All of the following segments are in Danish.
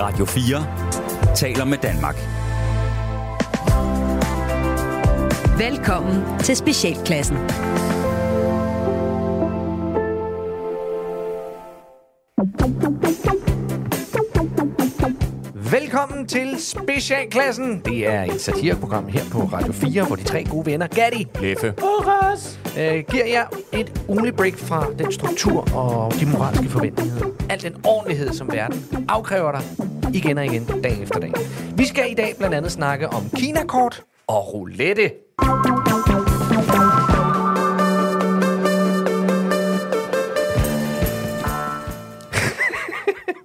Radio 4 taler med Danmark. Velkommen til Specialklassen. Velkommen til Specialklassen. Det er et satireprogram her på Radio 4, hvor de tre gode venner, Gatti, Leffe og Ras, øh, giver jer et ugenligt break fra den struktur og de moralske forventninger. Al den ordentlighed, som verden afkræver dig igen og igen, dag efter dag. Vi skal i dag blandt andet snakke om Kina-kort og roulette.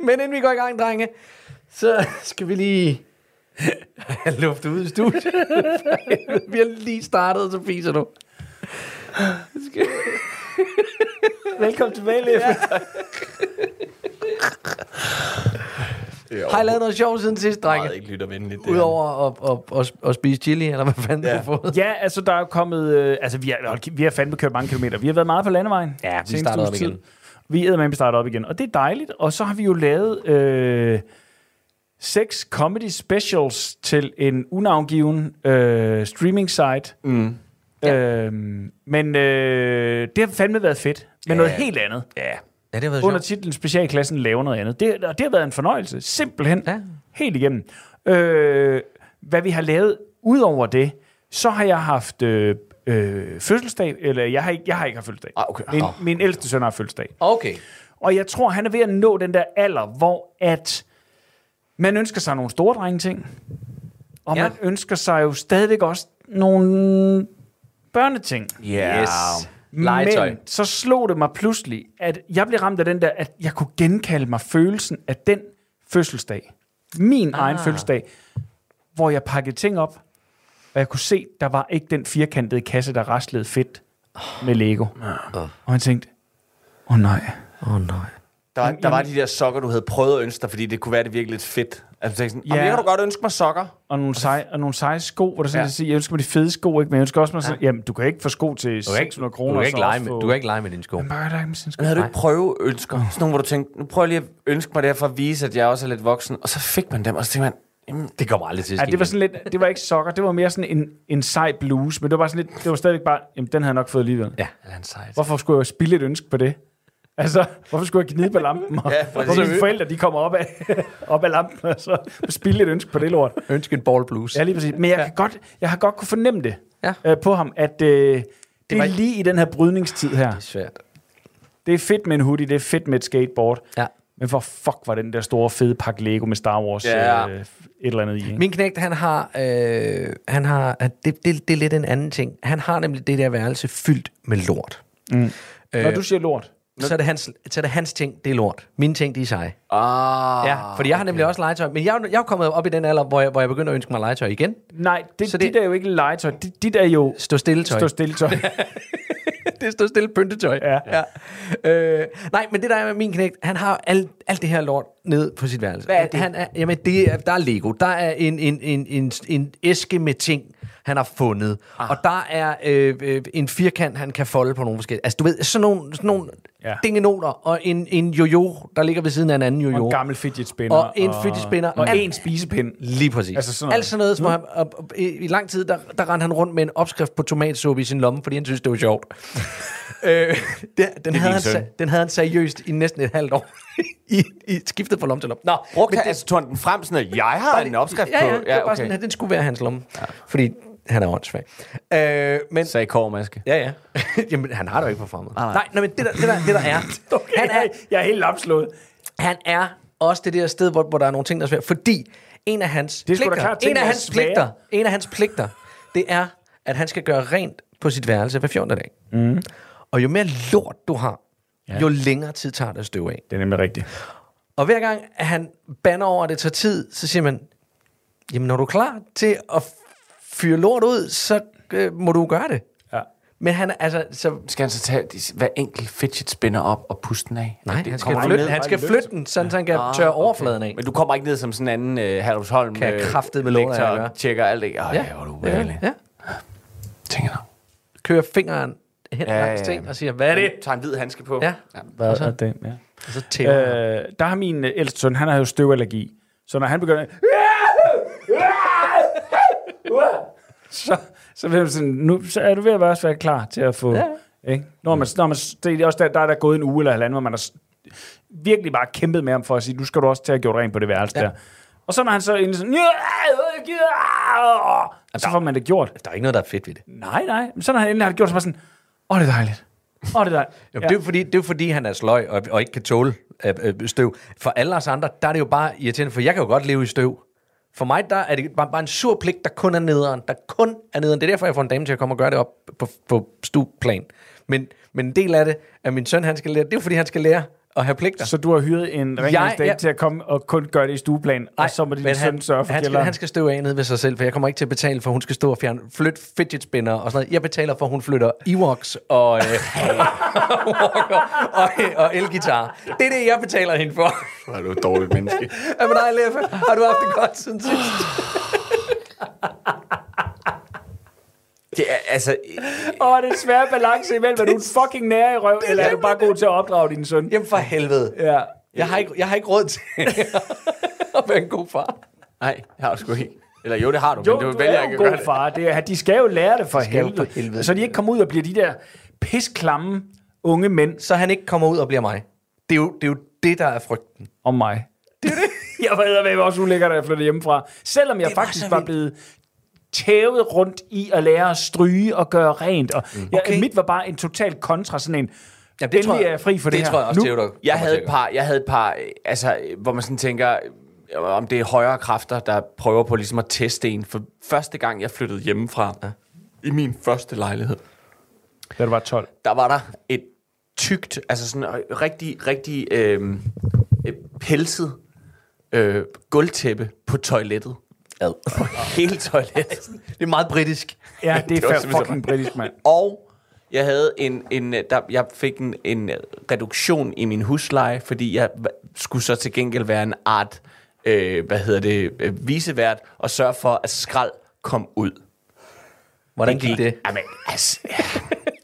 Men inden vi går i gang, drenge, så skal vi lige have luft ud i studiet. vi har lige startet, så fiser du. Velkommen tilbage, Leffe. Ja. Har I lavet noget sjovt siden sidst, drenge? Meget ikke lyttervenligt. det. Udover at, at, at, at, spise chili, eller hvad fanden ja. du har fået? Ja, altså der er kommet... Øh, altså vi har, vi har fandme kørt mange kilometer. Vi har været meget på landevejen. Ja, vi uges op igen. Vi er med, vi starter op igen. Og det er dejligt. Og så har vi jo lavet øh, seks comedy specials til en unavngiven øh, streaming site. Mm. Ja. Øh, men øh, det har fandme været fedt. Men noget helt andet. Ja. Ja, det har været Under sjovt. titlen Specialklassen laver noget andet. Det, og det har været en fornøjelse. Simpelthen. Ja. Helt igennem. Øh, hvad vi har lavet ud over det, så har jeg haft øh, øh, fødselsdag. Eller jeg har, ikke, jeg har ikke haft fødselsdag. Ah, okay. Min, Ah. min ældste søn har fødselsdag. Okay. Og jeg tror, han er ved at nå den der alder, hvor at man ønsker sig nogle store drenge ting. Og Ja. ja. man ønsker sig jo stadigvæk også nogle børneting. Yeah. Yes. Legetøj. Men så slog det mig pludselig, at jeg blev ramt af den der, at jeg kunne genkalde mig følelsen af den fødselsdag. Min ah. egen fødselsdag, hvor jeg pakkede ting op, og jeg kunne se, der var ikke den firkantede kasse, der raslede fedt med Lego. Og jeg tænkte, åh oh, nej. Åh, oh, nej. Der, var- der var de der sokker, du havde prøvet at ønske dig, fordi det kunne være det virkelig lidt fedt. Altså, sådan, Ja. ja. jeg kan du godt ønske mig sokker. Og nogle, sej, og nogle seje sko, hvor der sådan Ja. ja. siger, jeg ønsker mig de fede sko, ikke? men jeg ønsker også mig sådan, jamen, du kan ikke få sko til Du kan ikke, 600 du kroner. kan ikke, lege med, få- du kan ikke lege med dine sko. Men bare lege med sine sko. Men havde du ikke prøve ønsker? Sådan nogle, hvor du tænkte, nu prøver jeg lige at ønske mig det her for at vise, at jeg også er lidt voksen. Og så fik man dem, og så tænkte man, jamen, Det kommer aldrig til at Ja, ske. det var sådan lidt, det var ikke sokker, det var mere sådan en, en sej bluse, men det var bare sådan lidt, det var stadigvæk bare, jamen den havde jeg nok fået alligevel. Ja, eller en sejt. Hvorfor skulle jeg spille et ønske på det? Altså, hvorfor skulle jeg gnide på lampen? Og, Ja, ja, hvorfor mine forældre, de kommer op af, op af lampen, og så spille et ønske på det lort. Ønske en ball blues. Ja, lige præcis. Men jeg, kan godt, jeg har godt kunne fornemme det Ja. øh, på ham, at øh, det, det var er lige i den her brydningstid her. Det er svært. Det er fedt med en hoodie, det er fedt med et skateboard. Ja. Men hvor fuck var den der store fede pakke Lego med Star Wars Ja. øh, et eller andet i. Ikke? Min knægt, han har, øh, han har det, det, det er lidt en anden ting. Han har nemlig det der værelse fyldt med lort. Mm. Øh, Når du siger lort. Så, er det hans, så er det hans ting, det er lort. Mine ting, de er seje. ah, Ja, fordi jeg har nemlig også legetøj. Men jeg, er jeg er kommet op i den alder, hvor jeg, hvor jeg begynder at ønske mig legetøj igen. Nej, det, Så det- det, dit er jo ikke legetøj. Dit, dit er jo Stå stille tøj. stå stille tøj. det er stå stille pyntetøj. Ja. ja. Øh, nej, men det der er med min knægt, han har alt, alt det her lort ned på sit værelse. Hvad er det? Han er, jamen, det er, der er Lego. Der er en, en, en, en, en æske med ting, han har fundet. Ah. Og der er øh, øh, en firkant, han kan folde på nogle forskellige... Altså, du ved, sådan nogle, sådan nogle ja. Dingenoter, og en, en jojo, der ligger ved siden af en anden jojo. Og en gammel fidget spinner. Og en fidget spinner. Og Alt- en spisepind. Lige præcis. Altså sådan noget. Alt sådan noget, som han, og, og, i, i lang tid, der, der rendte han rundt med en opskrift på tomatsuppe i sin lomme, fordi han synes, det var sjovt. øh, det, den, havde han, den havde han seriøst i næsten et halvt år. I, i skiftet fra lomme til lomme. Nå, Brugte han, altså, den frem sådan, at jeg har en opskrift ja, på. ja, det var bare sådan, at den skulle være hans lomme. Ja. Fordi han er åndssvag. Øh, men, Sagde Kårmaske. ja, ja. Jamen, han har det jo ikke på fremmed. Nej, nej. nej, nej, men det der, det der, det der er, Okay, han er, jeg er helt opslået. han er også det der sted, hvor, hvor der er nogle ting, der er svært. Fordi en af hans Det er pligter, klart, en af hans pligter, en af hans pligter, det er, at han skal gøre rent på sit værelse hver 14. dag. Mm. Og jo mere lort du har, ja. Ja. jo længere tid tager det at støve af. Det er nemlig rigtigt. Og hver gang at han banner over, at det tager tid, så siger man, jamen når du er klar til at fyre lort ud, så øh, må du gøre det. Ja. Men han er altså, så, Skal han så tage hver enkelt fidget spinner op og puste den af? nej, det han skal, flytte, ned. han skal flytte den, sådan, så han kan Ah, tørre okay. overfladen af. Men du kommer ikke ned som sådan en anden uh, Herlufsholm Kan jeg kraftedeme love dig, lektor tjekker alt det. Åh, ja, hvor er du ja, ubehagelig. ja. Tænker du. Kører fingeren hen Ja, ja, ja, langs ja. ting og siger, hvad er det? Tager en hvid handske på. Ja. Hvad Og så- er det? Ja. Og så tæver han. Øh, der har min øh, ældste søn, han har jo støvallergi. Så når han begynder... Så, så, vil jeg sådan, nu, så er du ved at være, klar til at få... Ja. Ikke? Når man, når man, det er også der, der er der gået en uge eller halvanden, hvor man har virkelig bare kæmpet med ham for at sige, nu skal du også til at have gjort rent på det værelse ja. der. Og så når han så endelig sådan... "Ja, jeg gider", Og så får man det gjort. Der er ikke noget, der er fedt ved det. Nej, nej. Men så når han endelig har det gjort, så var sådan, åh, det er dejligt. Åh, det er dejligt. Jo, ja. det, er fordi, det er fordi, han er sløj og, og ikke kan tåle øh, øh, støv. For alle os andre, der er det jo bare irriterende, for jeg kan jo godt leve i støv. For mig, der er det bare, bare en sur pligt, der kun er nederen. Der kun er nederen. Det er derfor, jeg får en dame til at komme og gøre det op på, på stueplan. Men, men en del af det, at min søn, han skal lære, det er fordi, han skal lære at have pligter. Så du har hyret en rengøringsdame jeg- til at komme og kun gøre det i stueplan, og så må din søn sørge for han skal, han skal støve af nede ved sig selv, for jeg kommer ikke til at betale for, at hun skal stå og fjerne, flytte fidget spinner og sådan noget. Jeg betaler for, at hun flytter Ewoks og, øh, walker og, og elgitar. Det er det, jeg betaler hende for. Hvor er du et dårligt menneske. Hvad med dig, Leffe? Har du haft det godt siden sidst? Det er, altså, Åh, det er svær balance imellem, er du en fucking nær i røv, eller er du bare god til at opdrage din søn? Jamen for helvede. Ja. Jeg har ikke, jeg har ikke råd til at være en god far. nej, jeg har sgu ikke. Eller jo, det har du, Jo, men du du vælger er jo ikke en at gøre god det. far. Det er, de skal jo lære det for, jo helvede, for helvede. Så de ikke kommer ud og bliver de der pisklamme unge mænd Så han ikke kommer ud og bliver mig. Det er jo det, er jo det der er frygten. om mig. Det er det. jeg var eddermame også ulækker, da jeg flyttede hjemmefra. Selvom jeg Det var faktisk var blevet tævet rundt i at lære at stryge og gøre rent. Og mm. jeg, Okay. mit var bare en total kontra, sådan en, Ja, det endelig er jeg fri for det, det her. tror jeg også, Nu- Theodor Jeg havde et par, jeg havde et par, altså, hvor man sådan tænker, om det er højere kræfter, der prøver på ligesom at teste en. For første gang, jeg flyttede hjemmefra, ja. i min første lejlighed, Da du var 12. der var der et tykt, altså sådan rigtig, rigtig øh, pelset øh, gulvtæppe på toilettet. Ad. På hele toilettet. Det er meget britisk. Ja, det Det er fa- simpelthen fucking britisk, mand. Og jeg havde en, en der, jeg fik en, en reduktion i min husleje, fordi jeg skulle så til gengæld være en art, øh, hvad hedder det, øh, visevært, og sørge for, at skrald kom ud. Hvordan gik det? Jamen, altså, ja.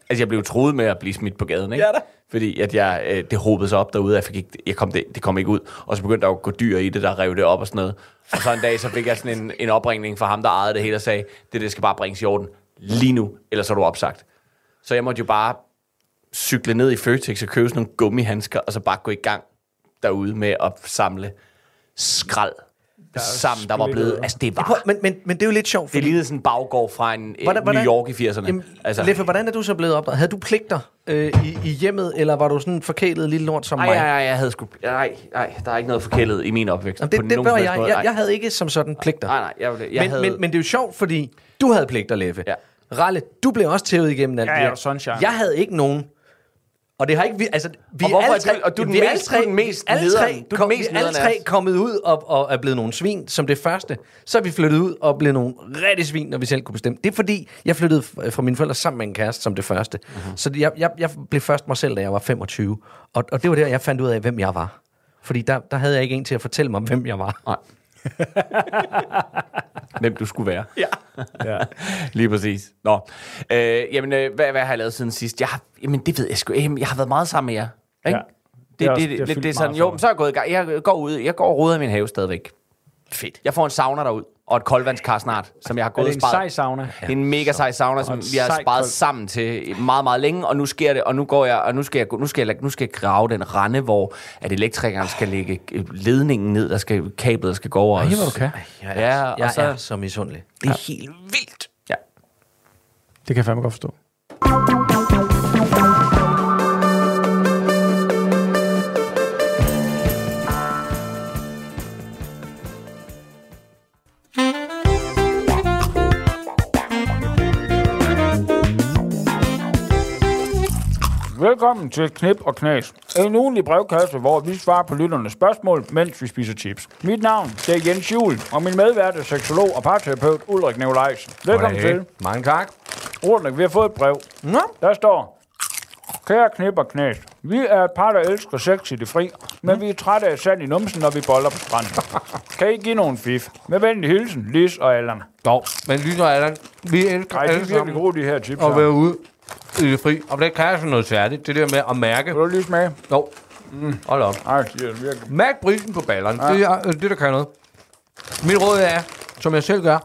Altså, jeg blev truet med at blive smidt på gaden, ikke? Ja da. Fordi at jeg, øh, det hobede sig op derude, jeg fik ikke, jeg kom det, det kom ikke ud. Og så begyndte der at gå dyr i det, der rev det op og sådan noget. Og så en dag, så fik jeg sådan en, en opringning fra ham, der ejede det hele, og sagde, det, det skal bare bringes i orden lige nu, ellers er du opsagt. Så jeg måtte jo bare cykle ned i Føtex og købe sådan nogle gummihandsker, og så bare gå i gang derude med at samle skrald sammen, der var blevet... Altså, det var... Prøv, men, men, men det er jo lidt sjovt, Det fordi... lignede sådan en baggård fra en Hvordan- hvordan, New York i 80'erne. Jamen, altså, Leffe, hvordan er du så blevet opdraget? Havde du pligter øh, i, i hjemmet, eller var du sådan en forkælet lille lort som Nej, mig? nej, nej, jeg havde sgu... Nej, nej, der er ikke noget forkælet i min opvækst. Jamen, på det, det nogen var jeg. måde. jeg. Jeg havde ikke som sådan pligter. Nej, nej, jeg, jeg men, havde... men, men det er jo sjovt, fordi du havde pligter, Leffe. Ja. Ralle, du blev også tævet igennem alt Ja, det ja, sunshine. Jeg havde ikke nogen. Og det har ikke vi, altså, vi Og hvorfor alle er du- tre, og du er den vi mest- alle tre, den mest alle tre, Du kom, mest vi alle tre kommet ud og, og er blevet nogle svin som det første. Så er vi flyttet ud og blevet nogle rigtig svin, når vi selv kunne bestemme. Det er fordi, jeg flyttede fra mine forældre sammen med en kæreste som det første. Mhm. Uh-huh. Så jeg, jeg, jeg blev først mig selv, da jeg var 25. Og, og det var der, jeg fandt ud af, hvem jeg var. Fordi der, der havde jeg ikke en til at fortælle mig, hvem jeg var. Nej. Hvem du skulle være. Ja. Ja. Lige præcis. Nå. Øh, jamen, øh, hvad, hvad har jeg lavet siden sidst? Jeg har, jamen, det ved jeg sgu. Jamen, jeg har været meget sammen med jer. Ikke? Ja. Det, er det, det det, det, det, er sådan, jo, så er jeg gået i gang. Jeg går ud, jeg går og roder i min have stadigvæk. Fedt. Jeg får en sauna derud, og et koldvandskar snart, som jeg har gået det og en sparet. sej sauna? Det er en mega sej sauna, som vi har sparet kold- sammen til meget, meget længe, og nu sker det, og nu går jeg, og nu skal jeg, nu skal jeg, nu skal jeg grave den rende, hvor at elektrikeren skal lægge øh, ledningen ned, der skal, kablet der skal gå over. Ej, hvor du kan. Jeg er, Ja, og jeg så- er så misundelig. Det er helt vildt. Ja. Det kan jeg fandme godt forstå. Velkommen til Knip og Knas. En ugenlig brevkasse, hvor vi svarer på lytternes spørgsmål, mens vi spiser chips. Mit navn det er Jens Juhl, og min medvært er seksolog og parterapeut Ulrik Nikolajsen. Velkommen til. Mange tak. Ulrik, vi har fået et brev. Nå, Der står, Kære knip og knæs, vi er et par, der elsker sex i det fri, men vi er trætte af sand i numsen, når vi boller på stranden. kan I give nogen fif? Med venlig hilsen, Lis og Allan. Dog, men lytter Allan, vi elsker Ej, de er virkelig gode, de her chips her. være ude i det fri. Og det kan altså noget særligt, det der med at mærke. Vil du lige smage? Jo, hold op. Ej, de er virkelig. Mærk prisen på ballerne, ja. det er øh, det, der kan noget. Mit råd er, som jeg selv gør,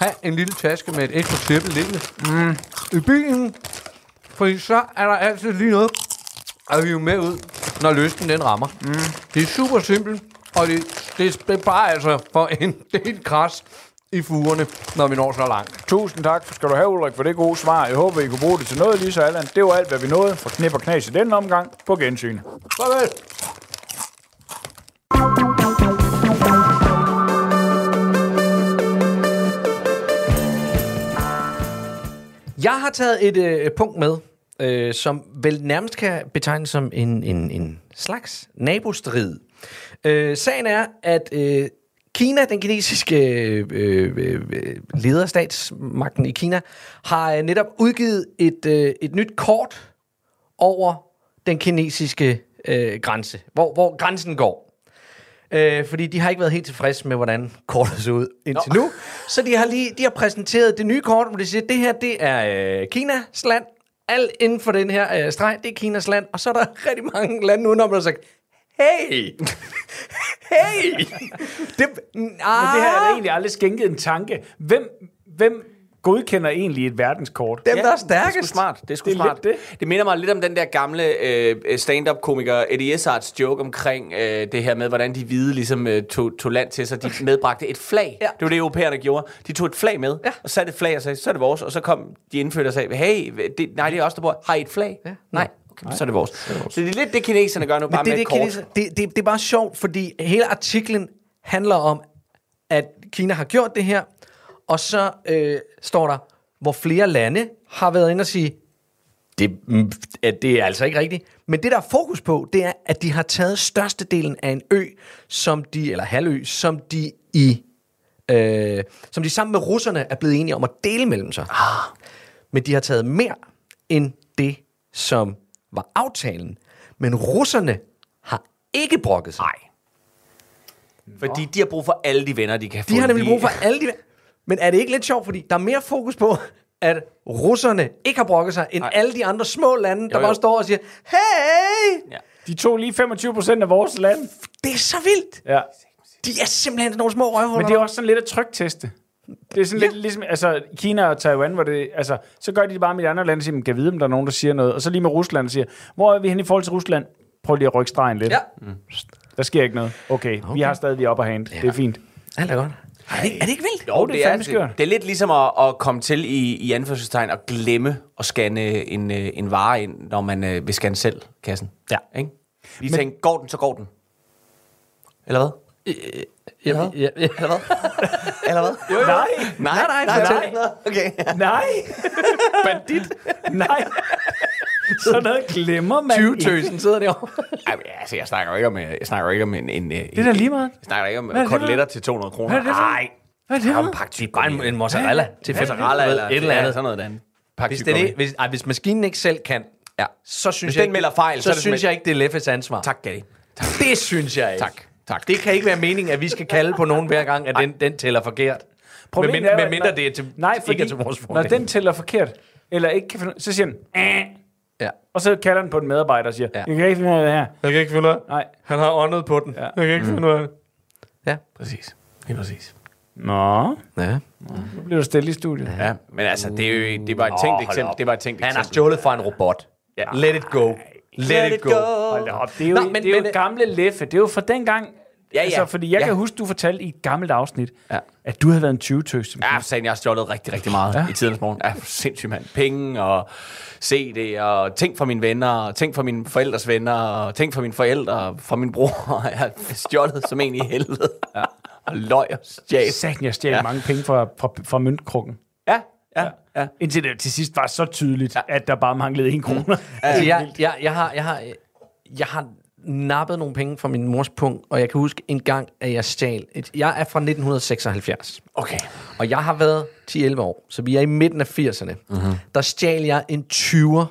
have en lille taske med et ekstra tæppe liggende mm. i bilen. Fordi så er der altid lige noget at hive med ud, når lysten den rammer. Mm. Det er super simpelt, og det, det, det er bare altså for en del græs i fugerne, når vi når så langt. Tusind tak skal du have, Ulrik, for det gode svar. Jeg håber, I kunne bruge det til noget, Lisa Allan. Det var alt, hvad vi nåede for knip og knas i denne omgang. På gensyn. Farvel! Jeg har taget et øh, punkt med, øh, som vel nærmest kan betegnes som en, en, en slags nabostrid. Øh, sagen er, at øh, Kina, den kinesiske øh, øh, øh, leder, statsmagten i Kina, har øh, netop udgivet et, øh, et nyt kort over den kinesiske øh, grænse, hvor, hvor grænsen går. Øh, fordi de har ikke været helt tilfredse med, hvordan kortet så ud indtil nu. Så de har lige de har præsenteret det nye kort, hvor de siger, at det her det er øh, Kinas land. Alt inden for den her øh, streg, det er Kinas land. Og så er der rigtig mange lande udenom, der har sagt, hey, hey. Det, Men det her er da egentlig aldrig skænket en tanke. Hvem, hvem godkender egentlig et verdenskort? dem, der er Det er stærkest. smart. Det er sgu Det er smart. Det. det minder mig lidt om den der gamle øh, stand-up-komiker Eddie Izzards joke omkring øh, det her med, hvordan de hvide ligesom øh, tog, tog land til sig. De medbragte et flag. Ja. Det var det, europæerne gjorde. De tog et flag med, Ja. og satte et flag og sagde, så er det vores. Og så kom de indfødte og sagde, hey, det, nej, det er os, der bor. Har I et flag? Ja. Nej. Okay, så er det vores. Så det er lidt det, kineserne gør nu, bare det, med det, et kort. kineser- det, det, det er bare sjovt, fordi hele artiklen handler om, at Kina har gjort det her, og så øh, står der, hvor flere lande har været inde og sige, det, mm, at det er altså ikke rigtigt. Men det, der er fokus på, det er, at de har taget størstedelen af en ø, som de, eller halvø, som de i øh, som de sammen med russerne er blevet enige om at dele mellem sig. Ah. Men de har taget mere end det, som var aftalen. Men russerne har ikke brokket sig. Nej. Fordi de har brug for alle de venner, de kan få. De har nemlig brug for alle de... Men er det ikke lidt sjovt, fordi der er mere fokus på, at russerne ikke har brokket sig, end Nej. alle de andre små lande, der Jo, jo. bare står og siger, hey, Ja. De tog lige 25 procent af vores land. det er så vildt. Ja. De er simpelthen nogle små røvhuller. Men det er også sådan lidt at trykteste. Det er sådan Ja. lidt ligesom, altså Kina og Taiwan, hvor det, altså, så gør de det bare med de andre lande, og siger, man kan vide, om der er nogen, der siger noget. Og så lige med Rusland, og siger, hvor er vi hen i forhold til Rusland? Prøv lige at rykke stregen lidt. Ja. Der sker ikke noget. Okay, okay. vi har stadig op og hand. Ja. Det er fint. Alt er godt. Er det, er det ikke vildt? Jo, det er det, er, skørt. det, det er lidt ligesom at, at komme til i, i anførselstegn og glemme at scanne en, øh, en vare ind, når man øh, vil scanne selv kassen. Ja. Ikke? Vi tænker, går den, så går den. Eller hvad? Ja, ja, ja. Eller hvad? Eller hvad? Jo, jo. Nej, Nej, nej, nej, fortæl. nej. Okay. nej. Bandit. Nej. Sådan noget glemmer man 20 ikke. tøsen sidder derovre. Ej, men, altså, jeg snakker jo ikke om, øh, jeg snakker ikke om en... en det er da lige meget. Jeg snakker ikke om Hvad er koteletter til 200 kroner. Hvad er det for Nej. Hvad er det. Bare en, en mozzarella til fem. Mozzarella eller et eller andet. Sådan noget andet. Pakke Hvis, det er, hvis, ej, hvis maskinen ikke selv kan, Ja. så synes Hvis jeg den ikke, melder fejl, så, så det synes jeg ikke, det er Leffes ansvar. Tak, Gatti. Det synes jeg ikke. Tak. Tak. Det kan ikke være meningen, at vi skal kalde på nogen hver gang, at den, den tæller forkert. Problemet Med, er jo, med mindre når- det er til, Nej, ikke fordi er til vores når fordel. den tæller forkert, eller ikke kan finde, så siger den. Ja. og så kalder den på en medarbejder og siger, Ja. jeg kan ikke finde ud af det her. Jeg kan ikke finde ud af Nej. Han har åndet på den. Ja. Jeg kan ikke finde ud af det. Ja. Præcis. Helt præcis. Nå, ja. nu bliver du stille i studiet. Ja, men altså, det, er jo, det var et tænkt eksempel. Det var et tænkt Han har eksempel. stjålet fra en robot. Ja. Let it go. Let, it go. Hold da op. Det er jo, Nå, men- det er jo men- gamle Leffe. Det er jo fra dengang. Ja, ja. Altså, fordi jeg Ja. kan huske, du fortalte i et gammelt afsnit, Ja. at du havde været en 20-tøs. Ja, for sagen, jeg har stjålet rigtig, rigtig meget ja. I tidens morgen. Ja, sindssygt mand. Penge og CD og ting fra mine venner, og ting fra mine forældres venner, og ting fra mine forældre, og fra min bror. Jeg har stjålet som en i helvede. Ja. Og løg og stjal. Sagen, jeg stjal Ja. mange penge fra, fra, fra møntkrukken. Ja, ja, ja. Indtil det til sidst var så tydeligt, ja. at der bare manglede en krone. Altså, jeg, jeg, jeg, har, jeg, har, jeg har nappet nogle penge fra min mors punkt, og jeg kan huske en gang, at jeg stjal. Et, jeg er fra 1976, Okay. og jeg har været 10-11 år, så vi er i midten af 80'erne. Mm-hmm. Der stjal jeg en 20'er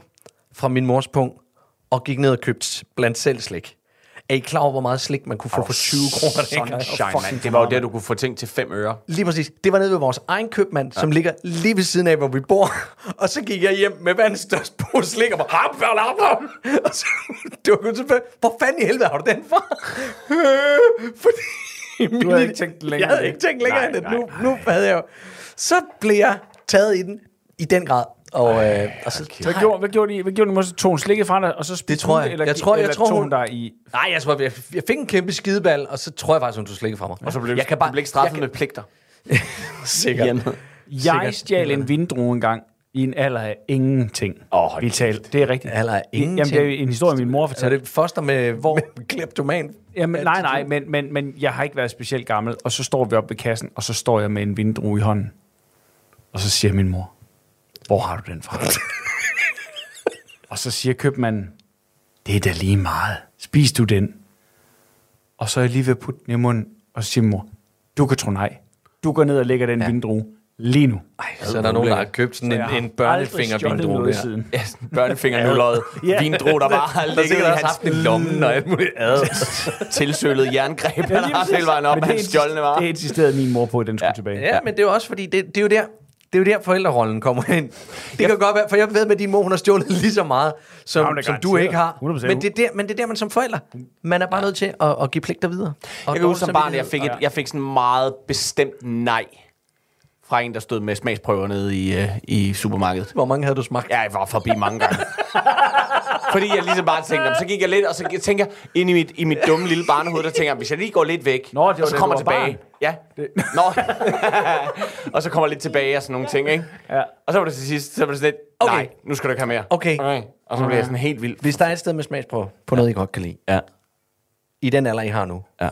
fra min mors punkt, og gik ned og købte blandt selv slik. Er I klar over, hvor meget slik man kunne få for 20 kroner? Sunshine, mand. Det var jo der, du kunne få ting til 5 øre. Lige præcis. Det var nede ved vores egen købmand, ja. som ligger lige ved siden af, hvor vi bor. Og så gik jeg hjem med verdens største pose slik og bare... Hap, hap, hap, hap. Og så, det var kun tilfælde. Hvor fanden i helvede har du den fra? Øh, Fordi Du havde ikke tænkt længere Jeg havde det. ikke tænkt længere Nej, end det. nej, Nu, nu havde jeg jo... Så blev jeg taget i den i den grad. Og, øh, og så, Hvad gjorde, hvad gjorde de? Hvad gjorde de? Måske tog hun slikket fra dig, og så spiste Det tror hun jeg. Eller, Jeg tror- jeg eller tror, hun- hun dig i... Nej, jeg tror, jeg, jeg fik en kæmpe skideball, og så tror jeg faktisk, hun tog slikket fra mig. Og så blev, jeg kan bare, du blev ikke straffet med pligter. sikkert. Hjemme. Jeg Sikkert. stjal en vindrue en gang i en alder af ingenting. Åh, hold Vi talte. Det er rigtigt. Alder af Jamen, ingenting? det er en historie, min mor Så er fortalte. det foster med, Hvor? kleptoman? Jamen, nej, nej, men, men, men jeg har ikke været specielt gammel. Og så står vi oppe ved kassen, og så står jeg med en vindrue i hånden. Og så siger min mor, hvor har du den fra? og så siger købmanden, det er da lige meget. Spis du den? Og så er jeg lige ved at putte den i munden, og så siger mor, du kan tro nej. Du går ned og lægger den ja. vindrue lige nu. Ej, så er der nogen, der har købt sådan en, en børnefingervindrue. Ja, en børnefingernulløjet Ja. vindro, der bare har ligget i hans en lomme og alt muligt ad. tilsølet jerngreb. Han har haft hele vejen op hans stjålne varer. det insisterede min mor på, at den skulle ja. tilbage. Ja, men det er jo også fordi, det, det er jo der, det er jo der forældrerollen kommer ind. Det kan godt være, for jeg ved med, at din mor hun har stjålet lige så meget, som, Jamen, som du ikke har. 100%. Men det, er der, men det er der, man som forælder, man er bare nødt til at, at give pligter videre. Og Jeg kan huske som barn, jeg fik, et, Ja. jeg fik sådan meget bestemt nej fra en, der stod med smagsprøver nede i, uh, i supermarkedet. Hvor mange havde du smagt? Ja, jeg var forbi mange gange. Fordi jeg ligesom bare tænkte, "Nå, så gik jeg lidt, og så jeg tænker ind i mit, i mit dumme lille barnehoved, der tænker jeg, hvis jeg lige går lidt væk, Nå, det var og så da kommer du var tilbage. Ja. Nå. og så kommer jeg lidt tilbage og sådan nogle ting, ikke? Ja. Og så var det til sidst, så var det sådan lidt, Okay. nej, nu skal du ikke have mere. Okay. okay. Og så blev jeg sådan helt vild. Hvis der er et sted med smagsprøve på noget, I godt kan lide, Ja. i den alder, I har nu, ja.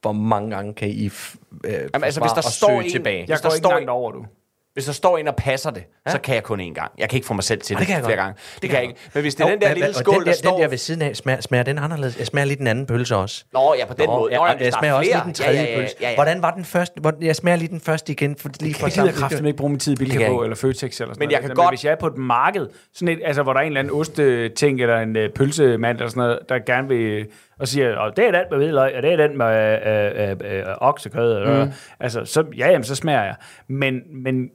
hvor mange gange kan I f- øh, Jamen, altså, hvis der og står søge en- tilbage? Jeg Hvis går der ikke står langt over, du. Hvis der står en og passer det, ja. så kan jeg kun én gang. Jeg kan ikke få mig selv til det, det kan jeg flere godt. gange. Det kan jeg ikke. Men hvis det er den der lille skål, den der der, står... Den der ved siden af, smager, smager den anderledes? Jeg smager lige den anden pølse også. Nå, ja, på den Nå, måde. Ja, Nå, jeg er smager også lige den tredje ja, ja, ja, pølse. ja, ja. Hvordan var den første? Hvor- Jeg smager lige den første igen, for lige for Jeg gider kraften ikke bruge min tid i Bilka jeg på, eller Føtex eller sådan Men jeg kan godt- Hvis jeg er på et marked, sådan et, altså, hvor der er en eller anden osteting, eller en øh, pølsemand, eller sådan noget, der gerne vil, og siger, og det er den med hvidløg, og det er den med øh, øh, øh, oksekød, eller, mm. altså, så, ja, jamen, så smager jeg. Men, men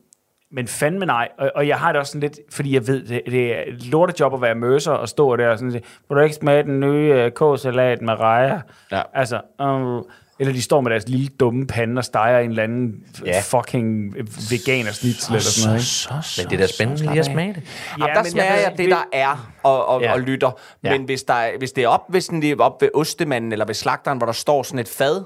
men fandme nej, og, og jeg har det også sådan lidt, fordi jeg ved, det, det er et lortejob at være møser og stå der og sådan sige, vil du ikke smage den nye kåsalat med rejer? Ja. Altså, øh, eller de står med deres lille dumme pande og steger en eller anden Ja. ja. fucking veganer snitsel eller sådan noget. Ikke? Så, så, men det er da spændende lige at smage det. Ja, der men smager jeg jeg, det, der er, og, og, Ja. ja. og lytter. Ja. Men hvis, der, er- hvis det er op, hvis den er op ved ostemanden eller ved slagteren, hvor der står sådan et fad,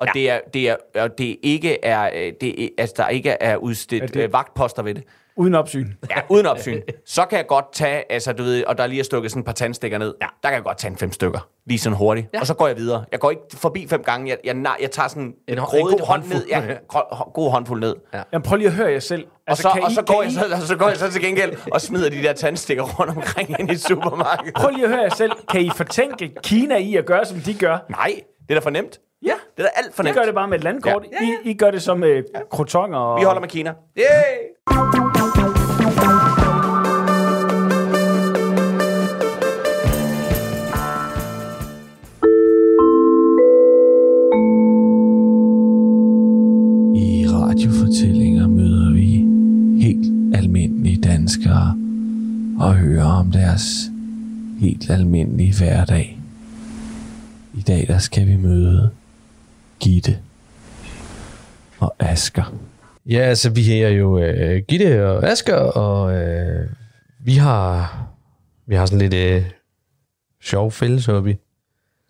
og, ja. det, er, det, er, og det ikke er, øh, det er, altså der ikke er udstedt Er det... det- øh, vagtposter ved det, Uden opsyn. ja, uden opsyn, så kan jeg godt tage, altså du ved, og der lige er stukket sådan et par tandstikker ned, ja. der kan jeg godt tage en fem stykker, lige sådan hurtigt, ja. og så går jeg videre. Jeg går ikke forbi fem gange, jeg, jeg, nej, jeg tager sådan en, En en god hånd ned, håndfuld. ja, god håndfuld ned. Ja. Jamen, prøv lige at høre jer selv. Altså, og så, og så, I, går kan jeg, så, så går jeg så til gengæld og smider de der tandstikker rundt omkring ind i supermarkedet. prøv lige at høre jer selv. Kan I fortænke Kina i at gøre, som de gør? Nej, det er da for nemt. Ja. Det er da alt for nemt. gør det bare med et landkort. Ja. I, I gør det som med ja. krotonger. Og... Vi holder med Kina. Yay! I radiofortællinger møder vi helt almindelige danskere og hører om deres helt almindelige hverdag. I dag der skal vi møde Gitte og Asker. Ja, altså vi er jo øh, Gitte og Asger, og øh, vi har vi har sådan lidt øh, sjov fælles hobby.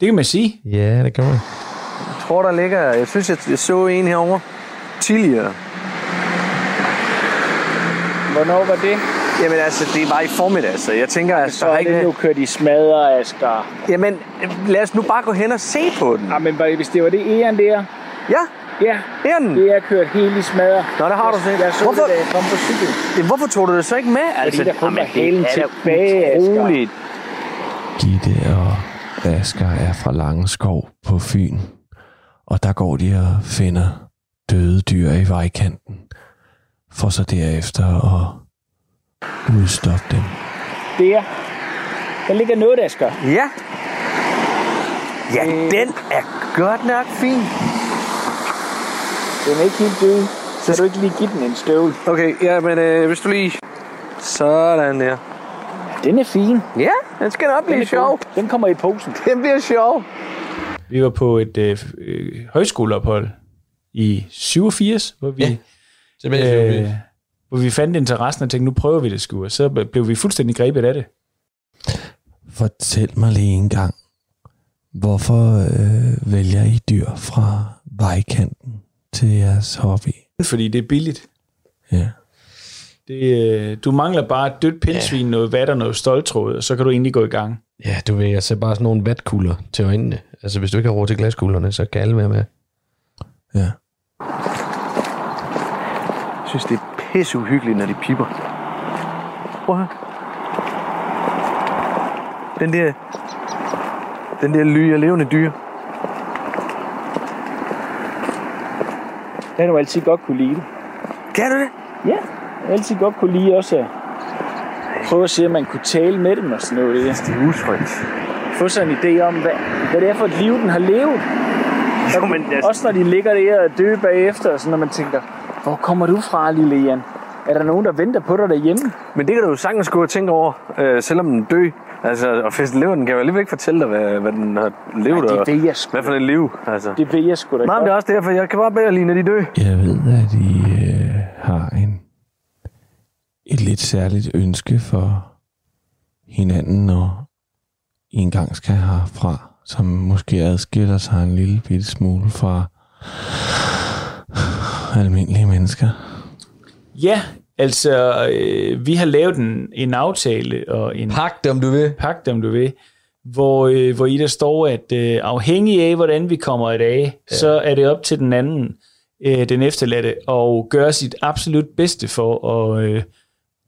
Det kan man sige. Ja, det kan man. Jeg tror, der ligger... Jeg synes, jeg, jeg så en herovre tidligere. Hvornår var det? Jamen altså, det var i formiddag, så jeg tænker, at Så der er har det nu ikke... kørt i smadre, Asger. Jamen, lad os nu bare gå hen og se på den. Ja, men bare- hvis det var det Eon der, Ja, ja, det er den. det er kørt helt i smadre. Nå, det har du set. Jeg så Hvorfor- det, da jeg kom på cykel. Jamen, hvorfor tog du det så ikke med? Altså, der kun var jamen, det hælen er da tilbage, Asger. utroligt. Gitte og Asger er fra Langeskov på Fyn, og der går de og finder døde dyr i vejkanten, for så derefter at udstoppe dem. Der. Der ligger noget, Asger. Ja. Ja, den er godt nok fin. Den er ikke helt død. Så kan du ikke lige give den en støvl. Okay, ja, men øh, hvis du lige... Sådan der. Den er fin. Ja, den skal nok blive er sjov. god. Den kommer i posen. Den bliver sjov. Vi var på et øh, øh, højskoleophold i 87, hvor vi, Ja, Simpelthen, øh, hvor vi fandt interessen og tænkte, nu prøver vi det sgu. Og så blev vi fuldstændig grebet af det. Fortæl mig lige en gang, hvorfor øh, vælger I dyr fra vejkanten til jeres hobby? Fordi det er billigt. Ja. Det, øh, du mangler bare et dødt pindsvin, noget vat og noget stoltråd, og så kan du egentlig gå i gang. ja, du ved, jeg ser bare sådan nogle vatkugler til øjnene. Altså, hvis du ikke har råd til glaskuglerne, så kan alle være med. ja. Jeg synes, det er pisse uhyggeligt, når de piper. Prøv høre. Den der... Den der ly af levende dyr. Det har du altid godt kunne lide det. Kan du det? Ja, jeg har altid godt kunne lide også at prøve at se, om man kunne tale med dem og sådan noget. Det. Det er utrygt. Få sådan en idé om, hvad, hvad det er for et liv, den har levet. Jo, men altså, Også når de ligger der og dø bagefter, og sådan, når man tænker, hvor kommer du fra, lille Jan? Er der nogen, der venter på dig derhjemme? men det kan du jo sagtens gå og tænke over, øh, selvom den dø. Altså, og festen lever, den kan jo alligevel ikke fortælle dig, hvad, hvad den har levet, Nej, og det ved jeg sgu hvad for et liv. Altså. Det ved jeg sgu da Nej, men det er også derfor, jeg kan bare bedre lide, når de dø. Jeg ved, at I øh, har en, et lidt særligt ønske for hinanden, når I engang skal herfra, som måske adskiller sig en lille bitte smule fra almindelige mennesker. Ja, altså, øh, vi har lavet en, en aftale og en Pak det, om du vil. pagt, om du vil, hvor, øh, hvor i der står, at øh, afhængig af, hvordan vi kommer i dag, ja. så er det op til den anden, øh, den efterladte, at gøre sit absolut bedste for at, øh,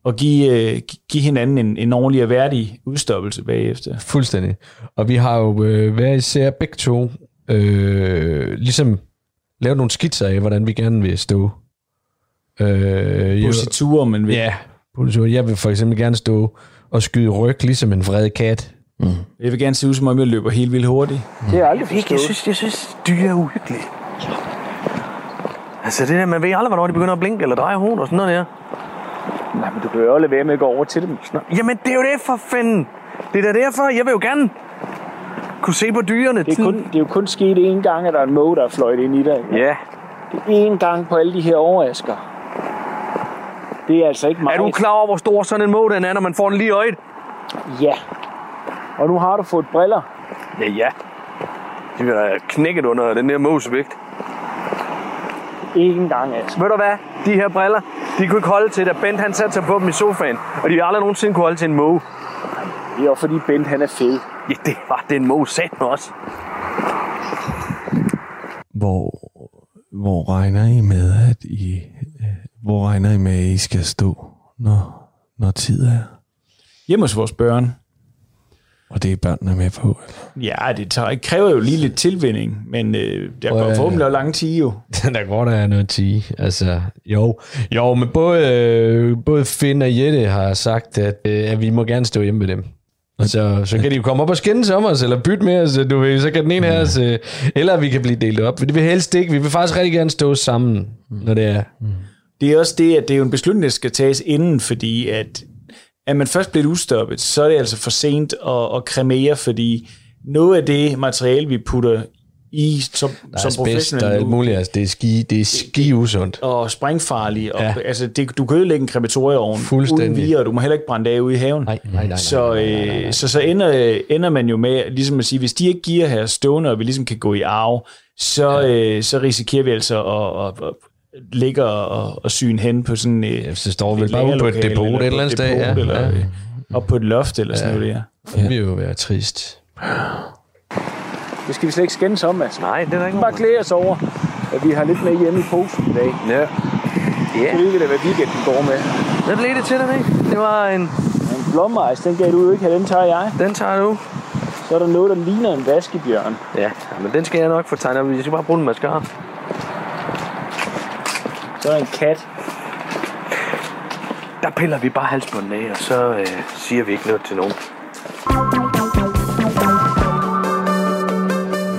at give, øh, give hinanden en, en ordentlig og værdig udstoppelse bagefter. Fuldstændig. Og vi har jo øh, hver især begge to øh, ligesom lavet nogle skitser af, hvordan vi gerne vil stå. Øh, jeg, Positur, man vil. ja, positur. jeg vil for eksempel gerne stå og skyde ryg, ligesom en vred kat. Jeg vil gerne se ud, som om jeg løber helt vildt hurtigt. Det har jeg aldrig Jeg, jeg, forstået. synes, jeg synes, dyr er uhyggelige. Altså det der, man ved aldrig, hvornår de begynder at blinke eller dreje hovedet og sådan noget der. Nej, men du kan jo lade være med at gå over til dem. Nå, jamen det er jo det for fanden. Det er da derfor, jeg vil jo gerne kunne se på dyrene. Det er, kun, det er jo kun sket én gang, at der er en måge, der er fløjt ind i dig. Ja. Det er én gang på alle de her overrasker. Det er altså ikke Er meget. du klar over, hvor stor sådan en måge den er, når man får den lige i øjet? Ja. Og nu har du fået briller. Ja, ja. De vil da knækket under den der måges vægt. Ikke engang, altså. Ved du hvad? De her briller, de kunne ikke holde til, da Bent han satte sig på dem i sofaen. Og de vil aldrig nogensinde kunne holde til en måge. Det er jo fordi Bent, han er fed. Ja, det var den måge sat med os. Hvor, hvor regner I med, at I, øh, hvor regner I med, at I skal stå, når, når tid er? Hjemme hos vores børn. Og det er børnene med på. eller? Ja, det tager, kræver jo lige lidt tilvinding, men øh, der går at- forhåbentlig også lang tid jo. der går der noget 10. Altså, jo. Jo, men både, øh, både Finn og Jette har sagt, at, øh, at vi må gerne stå hjemme med dem. Så, så kan de jo komme op og skændes om os, eller bytte med os, du ved, så kan den ene af os, øh, eller vi kan blive delt op. Det vil helst ikke. Vi vil faktisk rigtig gerne stå sammen, når det er. Det er også det, at det er jo en beslutning, der skal tages inden, fordi at, at man først bliver udstoppet, så er det altså for sent at, at kremere, fordi noget af det materiale, vi putter i som, Der er som asbest, der er professionel alt muligt. Altså, det er ski, det er ski usundt. og sprængfarlige, og, Ja. altså det, du kan ødelægge en krematorieovn uden vire, og du må heller ikke brænde det af ude i haven. Nej, nej, nej, nej, Så, nej, nej, nej, nej. øh, så, så ender, ender man jo med ligesom at sige, hvis de ikke giver her stående, og vi ligesom kan gå i arv, så, øh, så risikerer vi altså at, at, at ligge og, og syne hen på sådan øh, Ja, så står vi bare ude på et depot et på eller andet sted. Ja, Eller, ja. op på et loft eller sådan noget der. Det vil jo være trist. Det skal vi slet ikke skændes om, altså. Nej, det er der ikke Bare glæde os over, at vi har lidt med hjemme i posen i dag. Ja. Ja, Hvilket er, hvad weekenden går med. hvad blev det til dig, ikke? Det var en... En blommejs, den gav du jo ikke have, den tager jeg. Den tager du. Så er der noget, der ligner en vaskebjørn. Ja, men den skal jeg nok få tegnet op. Jeg skal bare bruge den mascara. Så er der en kat. Der piller vi bare halsbånden af, og så øh, siger vi ikke noget til nogen.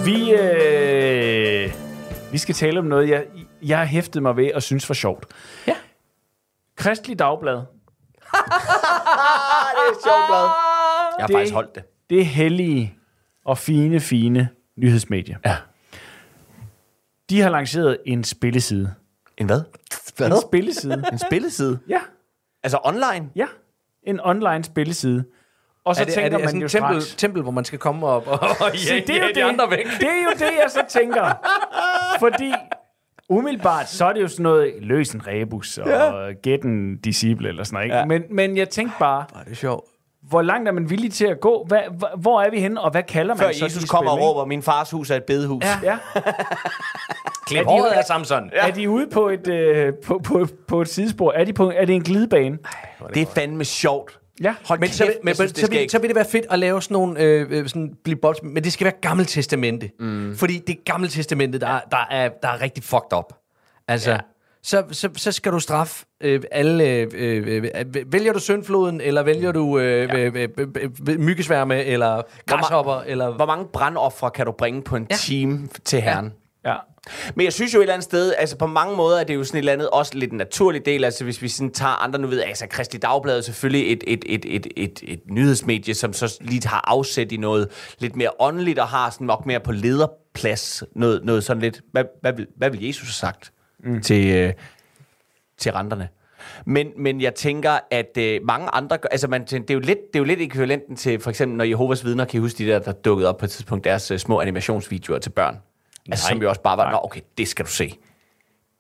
Vi, øh, vi skal tale om noget, jeg, jeg har hæftet mig ved og synes var sjovt. Ja. Kristelig Dagblad. Det er sjovt blad. Jeg har Det- faktisk holdt det. Det hellige og fine, fine nyhedsmedie. Ja. De har lanceret en spilleside. En hvad? En spilleside. En spilleside? ja, Altså online? ja. En online spilleside. Og så Er det, er tænker det man sådan jo tempel, straks... tempel, hvor man skal komme op og, og Se, ja, det, er jo de det, andre væk? det er jo det, jeg så tænker. Fordi umiddelbart, så er det jo sådan noget, løs en rebus og ja. get en disciple eller sådan noget. Ikke? Ja. Men, men jeg tænkte bare, Ej, det er sjovt. hvor langt er man villig til at gå? Hvad, hva- hvor er vi henne, og hvad kalder man Før så Jesus kommer og råber, min fars hus er et bedehus. Ja. Ja. Klip de- håret af Samson. Ja. Er de ude på et, øh, på, på, på et sidespor? Er, de på, er det en glidebane? Det er fandme sjovt. Ja. Hold Men kæft, så, vil, men, synes, så, det skal vil, så vil det være fedt at lave sådan nogle øh, øh, sådan blive bold, men det skal være Gammel Testamente. Mm. Fordi det er Gammel Testamente, der, der, er, der er rigtig fucked up. Altså, ja. så, så, så skal du straffe øh, alle... Øh, øh, øh, vælger du syndfloden, eller vælger du øh, ja. øh, øh, øh, øh, myggesværme, eller græshopper, eller... Hvor mange brandoffre kan du bringe på en ja. time til herren? Ja. Men jeg synes jo et eller andet sted, altså på mange måder er det jo sådan et eller andet, også lidt en naturlig del, altså hvis vi sådan tager andre, nu ved jeg, altså Kristi Dagblad er selvfølgelig et, et, et, et, et, et nyhedsmedie, som så lige har afsæt i noget lidt mere åndeligt, og har sådan nok mere på lederplads, noget, noget sådan lidt, hvad, hvad, vil, hvad vil Jesus have sagt mm. til, øh, til renterne? Men, men jeg tænker, at øh, mange andre... Altså, man, det, er jo lidt, det er jo lidt ekvivalenten til, for eksempel, når Jehovas vidner, kan I huske de der, der dukkede op på et tidspunkt, deres øh, små animationsvideoer til børn. Altså, som jo også bare var, nå, okay, det skal du se.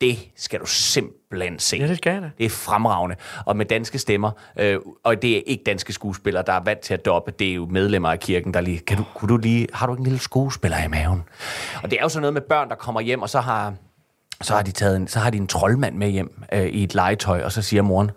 Det skal du simpelthen se. Ja, det skal jeg da. Det er fremragende. Og med danske stemmer. Øh, og det er ikke danske skuespillere, der er vant til at doppe. Det er jo medlemmer af kirken, der lige... Kan du, kunne du lige har du ikke en lille skuespiller i maven? Og det er jo sådan noget med børn, der kommer hjem, og så har, så har de taget en, så har de en troldmand med hjem øh, i et legetøj, og så siger moren,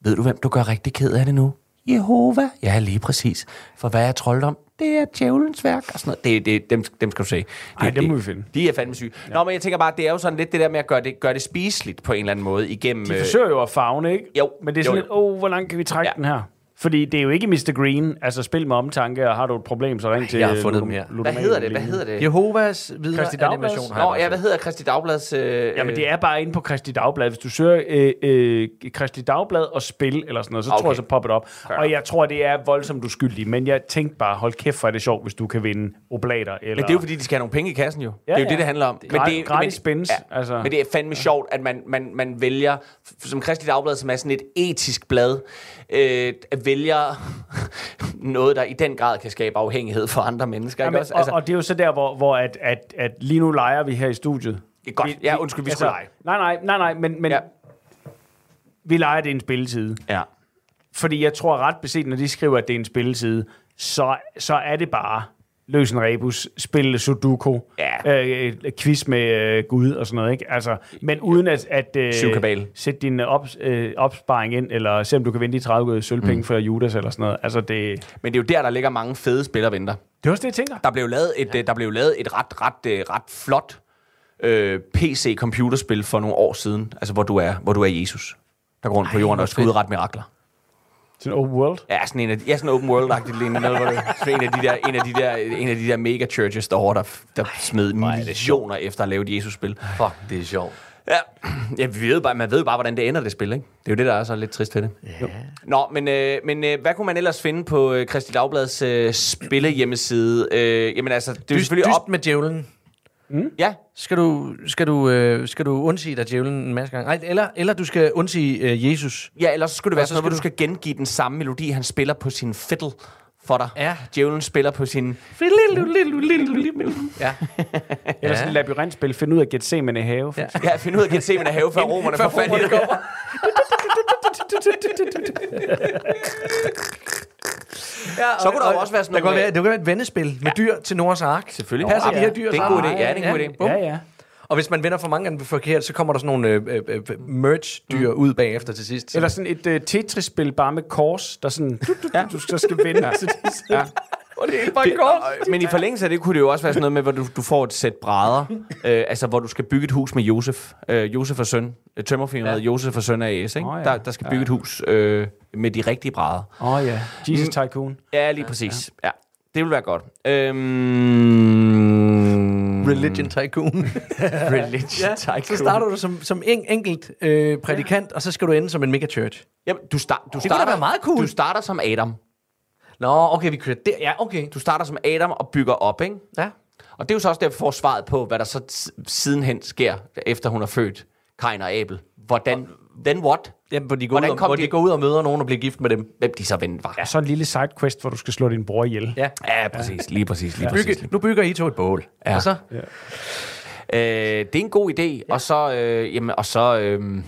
ved du, hvem du gør rigtig ked af det nu? Jehova. Ja, lige præcis. For hvad er trolddom? Det er djævelens værk og sådan noget. Det, det, dem, dem skal du se. Det, Ej, dem må vi finde. De er fandme syge. Ja. Nå, men jeg tænker bare, det er jo sådan lidt det der med at gøre det, gøre det spiseligt på en eller anden måde igennem... De øh, forsøger jo at fagne, ikke? Jo. Men det er sådan Jo, lidt, åh, oh, hvor langt kan vi trække ja. den her? Fordi det er jo ikke Mr. Green. Altså, spil med omtanke, og har du et problem, så ring til... jeg har fundet dem her. Hvad hedder det? Hvad hedder det? Jehovas vidner Kristi Dagblads? animation Nå, ja, hvad hedder Kristi Dagblads... Øh, Jamen, det er bare inde på Kristi Dagblad. Hvis du søger øh, øh, Kristi Dagblad og spil, eller sådan noget, så okay. Tror jeg, så popper det op. Og jeg tror, det er voldsomt uskyldigt. Men jeg tænkte bare, hold kæft, for er det sjovt, hvis du kan vinde oblater. Eller... Men det er jo fordi, de skal have nogle penge i kassen jo. Ja, det er jo ja. det, det handler om. er gra- gratis spins, altså. Men det er fandme sjovt, at man, man, man vælger, som Kristi Dagblad, som er sådan et etisk blad, øh, vælger noget, der i den grad kan skabe afhængighed for andre mennesker. Ja, ikke også? og, og det er jo så der, hvor, hvor at, at, at lige nu leger vi her i studiet. det er godt. Ja, undskyld, vi skulle lege. Nej, nej, nej, nej, men, men ja. vi leger det er en spilletid. Ja. Fordi jeg tror ret beset, når de skriver, at det er en spilletid, så, så er det bare løs en rebus, spille sudoku, Ja. øh, quiz med øh, Gud og sådan noget. Ikke? Altså, men uden at, at øh, Syvkabale. sætte din op, øh, opsparing ind, eller se om du kan vinde de 30 sølvpenge mm. for Judas eller sådan noget. Altså, det, Men det er jo der, der ligger mange fede spillere venter. det er også det, jeg tænker. Der blev lavet et, ja. der blev lavet et ret, ret, øh, ret flot øh, PC-computerspil for nogle år siden, altså hvor du er, hvor du er Jesus. Der går rundt på jorden og skal udrette mirakler. Sådan open world. Ja, sådan en af, ja, sådan open world-agtigt lignende noget, hvor det, sådan en af de der, en af de der, en af de der mega churches derovre, der, der smed millioner efter at lave et Jesus-spil. Fuck, det er sjovt. Ja, ja vi ved bare, man ved jo bare, hvordan det ender, det spil, ikke? Det er jo det, der er så lidt trist ved det. Ja. Nå, men, øh, men øh, hvad kunne man ellers finde på øh, Kristi Dagblads øh, spillehjemmeside? Øh, jamen altså, det er jo Dyst, selvfølgelig dyst op... med djævlen. Ja, Skal du, skal du, øh, skal du undsige dig djævlen en masse gange? Nej, eller, eller du skal undsige øh, Jesus. ja, ellers så skulle det være så sådan noget, hvor skal du skal gengive den samme melodi, han spiller på sin fiddle for dig. Ja. Djævlen spiller på sin... Ja. Eller sådan et labyrintspil. Find ud af Gethsemane have. Ja. Ja, find ud af Gethsemane have, før romerne får fat i det. ja Så kunne der jo også være sådan der være, det kan være et vendespil med dyr til Noahs ark. Selvfølgelig. Passer Ja. de her dyr Det er en god idé. Ja, det er en god idé. bum. ja, ja. Og hvis man vender for mange af dem forkert, så kommer der sådan nogle øh, øh, øh, merch-dyr ud bagefter til sidst. Eller sådan et uh, Tetris-spil bare med kors, der sådan, du, du, du, du så skal vinde. Ja. Så de ja. Og det er helt bare Det, godt. men i forlængelse af det kunne det jo også være sådan noget med, hvor du, du får et sæt brædder, øh, altså hvor du skal bygge et hus med Josef. Øh, Josef og søn. Øh, Tømmerfirmaet ja. Josef og søn af AS, ikke? Oh, ja. ja. der, der skal bygge et hus øh, med de rigtige brædder. Åh oh, ja, Jesus Tycoon. Ja, lige præcis. Ja. Det vil være godt. Øhm, Religion Tycoon. Religion ja, Tycoon. så starter du som, som en enkelt øh, prædikant, og så skal du ende som en megachurch. Jamen, du, start, du kunne starter, da være meget cool. Du starter som Adam. Nå, okay, vi kører der. Ja, okay. Du starter som Adam og bygger op, ikke? Ja. Og det er jo så også derfor, vi får svaret på, hvad der så sidenhen sker, efter hun har født Kain og Abel. Hvordan, then what? Jamen, hvor de, går ud, Hvordan og, kom hvor de- de går ud og møder nogen og bliver gift med dem. Hvem de så ven var. Ja, så en lille sidequest, hvor du skal slå din bror ihjel. Ja. Ja, præcis. Lige præcis. Lige præcis. Bygge, nu bygger I to et bål. Ja. Og så? Øh, det er en god idé. Ja. Og så... Øh, jamen, og så øh,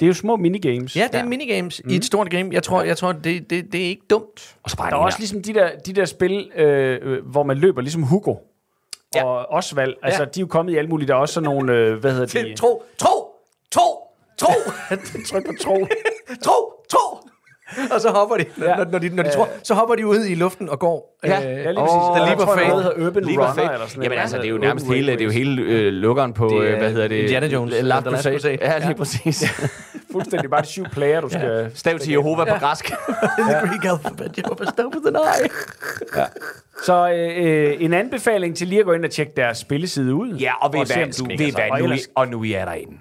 Det er jo små minigames. Ja, det er minigames mm. i et stort game. Jeg tror, jeg tror det, det, det er ikke dumt. og så bare Der er også ligesom de der, de der spil, øh, øh, hvor man løber, ligesom Hugo Ja. og Osvald. Altså, Ja. de er jo kommet i alle mulige. Der er også sådan nogle, øh, hvad hedder de? Tro, tro, tro, tro, Tryk på tro. tro, tro. Og så hopper de, Ja. når, når de, når de tror, så hopper de ud i luften og går. Ja. øh, Ja, lige præcis. der var der er noget, der fake. hedder Urban Lige var Runner, eller sådan Jamen noget. altså, det er jo Urban nærmest hele, det er jo hele øh, lukkeren på, Det øh, hvad hedder det? Indiana Jones, Last Crusade. Ja, lige præcis. Fuldstændig bare de syv player, du skal... Stav til Jehova på græsk. The Greek alphabet, you overstep with an eye. Så øh, øh, en anbefaling til lige at gå ind og tjekke deres spilleside ud. Ja, og ved se, hvad, du- ved hvad og nu, og nu I er derinde.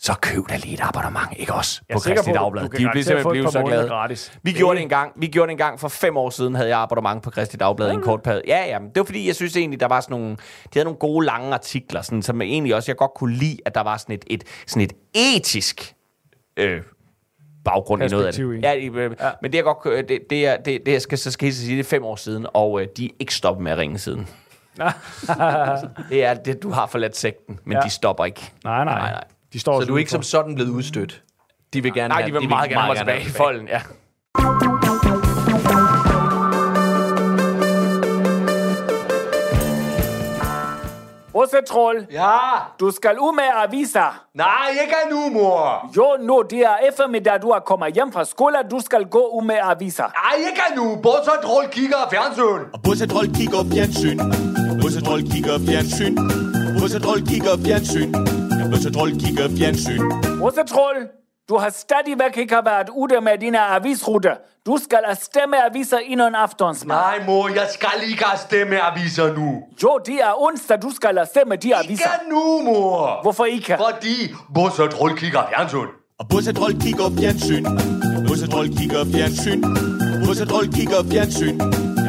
Så køb da lige et abonnement, ikke også? Jeg På Kristi Dagblad. De vil garanteret simpelthen blive så glade. gratis. Vi gjorde det en gang. Vi gjorde det en gang for fem år siden, havde jeg abonnement på Kristi Dagblad i en kort periode. Ja, ja, men det var fordi, jeg synes egentlig, der var sådan nogle, de havde nogle gode lange artikler, sådan, som jeg egentlig også, jeg godt kunne lide, at der var sådan et, et, sådan et etisk øh, baggrund i noget af det. Ja, øh, ja. men det er godt, øh, det, det, er, det, det jeg skal, så skal jeg sige, det er fem år siden, og øh, de er ikke stoppet med at ringe siden. det er det, du har forladt sekten, men ja. de stopper ikke. Nej, nej. Nej, nej. De står Så du er ikke som sådan blevet udstødt? De vil gerne Nej, have, de vil meget gerne have tilbage i folden, ja. Russetroll, Ja, du skal ud med aviser. nej, ikke nu, mor. Jo, nu, det er eftermiddag, du er kommet hjem fra skole. Du skal gå ud med aviser. Nej, ikke nu. Bortset trold kigger fjernsyn. Og Bussetroll kigger fjernsyn. Bussetroll kigger fjernsyn. Bussetroll kigger fjernsyn. Bussetroll kigger fjernsyn. Russetroll, du har stadigvæk ikke været ude med dine avisruter. Du skal stemme aviser inden aftensmad. Nej, mor, jeg skal ikke have stemmeaviser nu. Jo, det er onsdag, du skal stemme de aviser. Ikke nu, mor. Hvorfor ikke? Fordi Bortset trold kigger fjernsyn. Og Bussetroll kigger fjernsyn. Bussetroll kigger fjernsyn. Bussetroll kigger fjernsyn.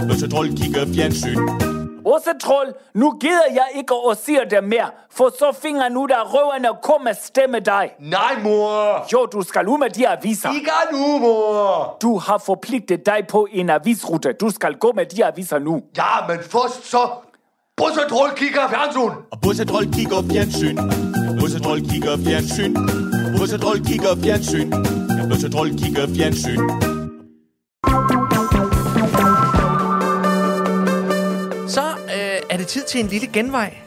Bussetroll kigger fjernsyn. Russetroll, nu gider jeg ikke at sige det mere, for så finger nu der røverne komme stemme dig. Nej, mor. Jo, du skal ud med de aviser. Ikke nu, mor. Du har forpligtet dig på en avisrute. Du skal gå med de aviser nu. Ja, men først så... Bortset trold kigger fjernsyn. Og Bussetroll kigger fjernsyn. Bussetroll kigger fjernsyn. Bussetroll kigger fjernsyn. Bussetroll kigger fjernsyn. Tid til en lille genvej.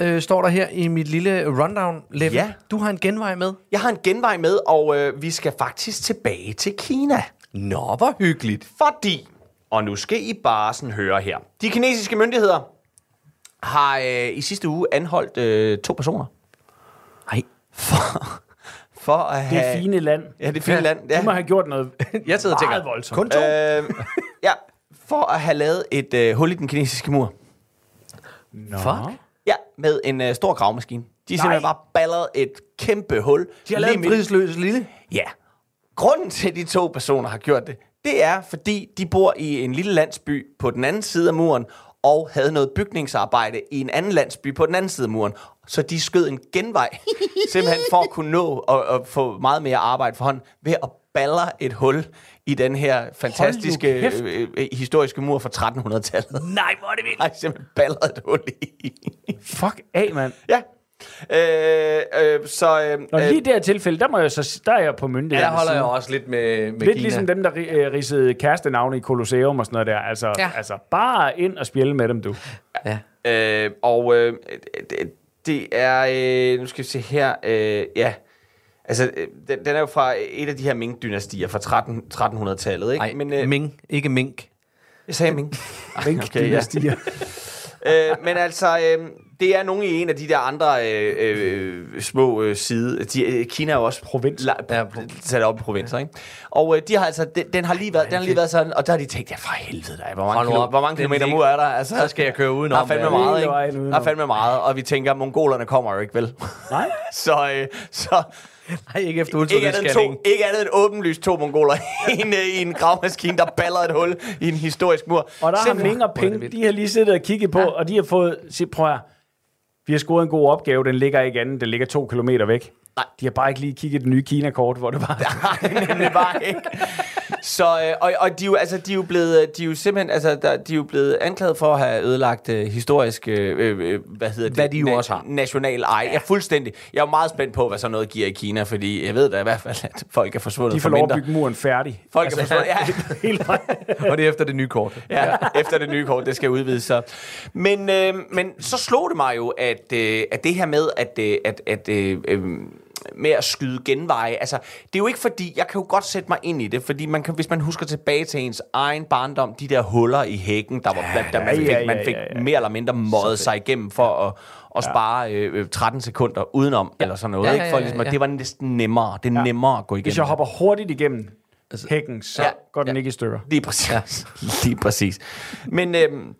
Øh, står der her i mit lille rundown level. Ja. Du har en genvej med. Jeg har en genvej med, og øh, vi skal faktisk tilbage til Kina. Nå, hvor hyggeligt. Fordi, og nu skal I bare sådan høre her. De kinesiske myndigheder har øh, i sidste uge anholdt øh, to personer. Nej. For, for at Det have... er fine land. Ja, det er fine land. Ja. Du må have gjort noget Jeg sidder og tænker, voldsomt. kun to? Øh, ja, for at have lavet et øh, hul i den kinesiske mur. Fuck. Ja, med en øh, stor gravmaskine. De har simpelthen bare balleret et kæmpe hul. De har lavet lige en fridsløs lille. Ja. Grunden til, at de to personer har gjort det, det er, fordi de bor i en lille landsby på den anden side af muren, og havde noget bygningsarbejde i en anden landsby på den anden side af muren. Så de skød en genvej, simpelthen for at kunne nå at, at få meget mere arbejde for hånden, ved at baller et hul i den her fantastiske øh, øh, historiske mur fra 1300-tallet. Nej, hvor er det vildt. Nej, simpelthen balleret et hul i. Fuck af, mand. ja. Øh, øh, så... Øh, Og øh, lige i det her tilfælde, der, må jeg så, der er jeg på Ja, myndighederne. der holder jeg også lidt med, med Lidt Kina. ligesom dem, der øh, ridsede kærestenavne i Colosseum og sådan noget der. Altså, Ja. ja. altså bare ind og spjælle med dem, du. Ja. Øh, og øh, det, det er, øh, nu skal vi se her, øh, ja, altså øh, den, den er jo fra et af de her Ming-dynastier fra 13, 1300-tallet, ikke? Nej, men, øh, Ming, ikke Mink. jeg sagde Ming. Mink, okay, ja. øh, men altså, øh, det er nogle i en af de der andre øh, øh, små øh, side. De, øh, Kina er jo også Provins. La, ja, sat op i provinser, ikke? Og øh, de har altså, den, den har lige været, den har lige været sådan, og der har de tænkt, ja for helvede da, hvor mange, kilo, hvor mange kilometer mur er der? Altså, Så skal jeg køre udenom. Der er fandme meget, ikke? Der er fandme meget, og vi tænker, mongolerne kommer jo ikke, vel? Nej. så, øh, så Nej, ikke efter Ikke andet, end ultralydsscanning. to, ikke andet end åbenlyst to mongoler i en, i en gravmaskine, der baller et hul i en historisk mur. Og der har. Ming og Ping, de har lige siddet og kigget på, ja. og de har fået, se, prøv her, vi har scoret en god opgave, den ligger ikke anden, den ligger to kilometer væk. Nej. De har bare ikke lige kigget det nye Kina-kort, hvor det var. Nej, nemlig bare ikke. Så, øh, og, og de, er jo, altså, de er jo blevet, de er jo simpelthen, altså, der, de er jo blevet anklaget for at have ødelagt øh, historisk, øh, øh, hvad hedder det? Hvad de jo også har. National ej. Ja, fuldstændig. Jeg er jo meget spændt på, hvad sådan noget giver i Kina, fordi jeg ved da i hvert fald, at folk er forsvundet De for får lov at bygge muren færdig. Folk er forsvundet, ja. Og det er efter det nye kort. ja, efter det nye kort, det skal udvides så. Men, øh, men så slog det mig jo, at, øh, at det her med, at, øh, at, at øh, øh, med at skyde genveje, altså, det er jo ikke fordi, jeg kan jo godt sætte mig ind i det, fordi man kan, hvis man husker tilbage til ens egen barndom, de der huller i hækken, der var blandt, der man fik, ja, ja, man fik ja, ja. mere eller mindre møjet sig igennem for at, at spare øh, øh, 13 sekunder udenom, eller sådan noget, Ja, ja, ikke? For ja, ligesom, ja. det var næsten nemmere, det er Ja. nemmere at gå igennem. Hvis jeg hopper hurtigt igennem hækken, så Ja. ja. går den ikke i stykker. Lige præcis. Ja. Lige præcis. Men øhm,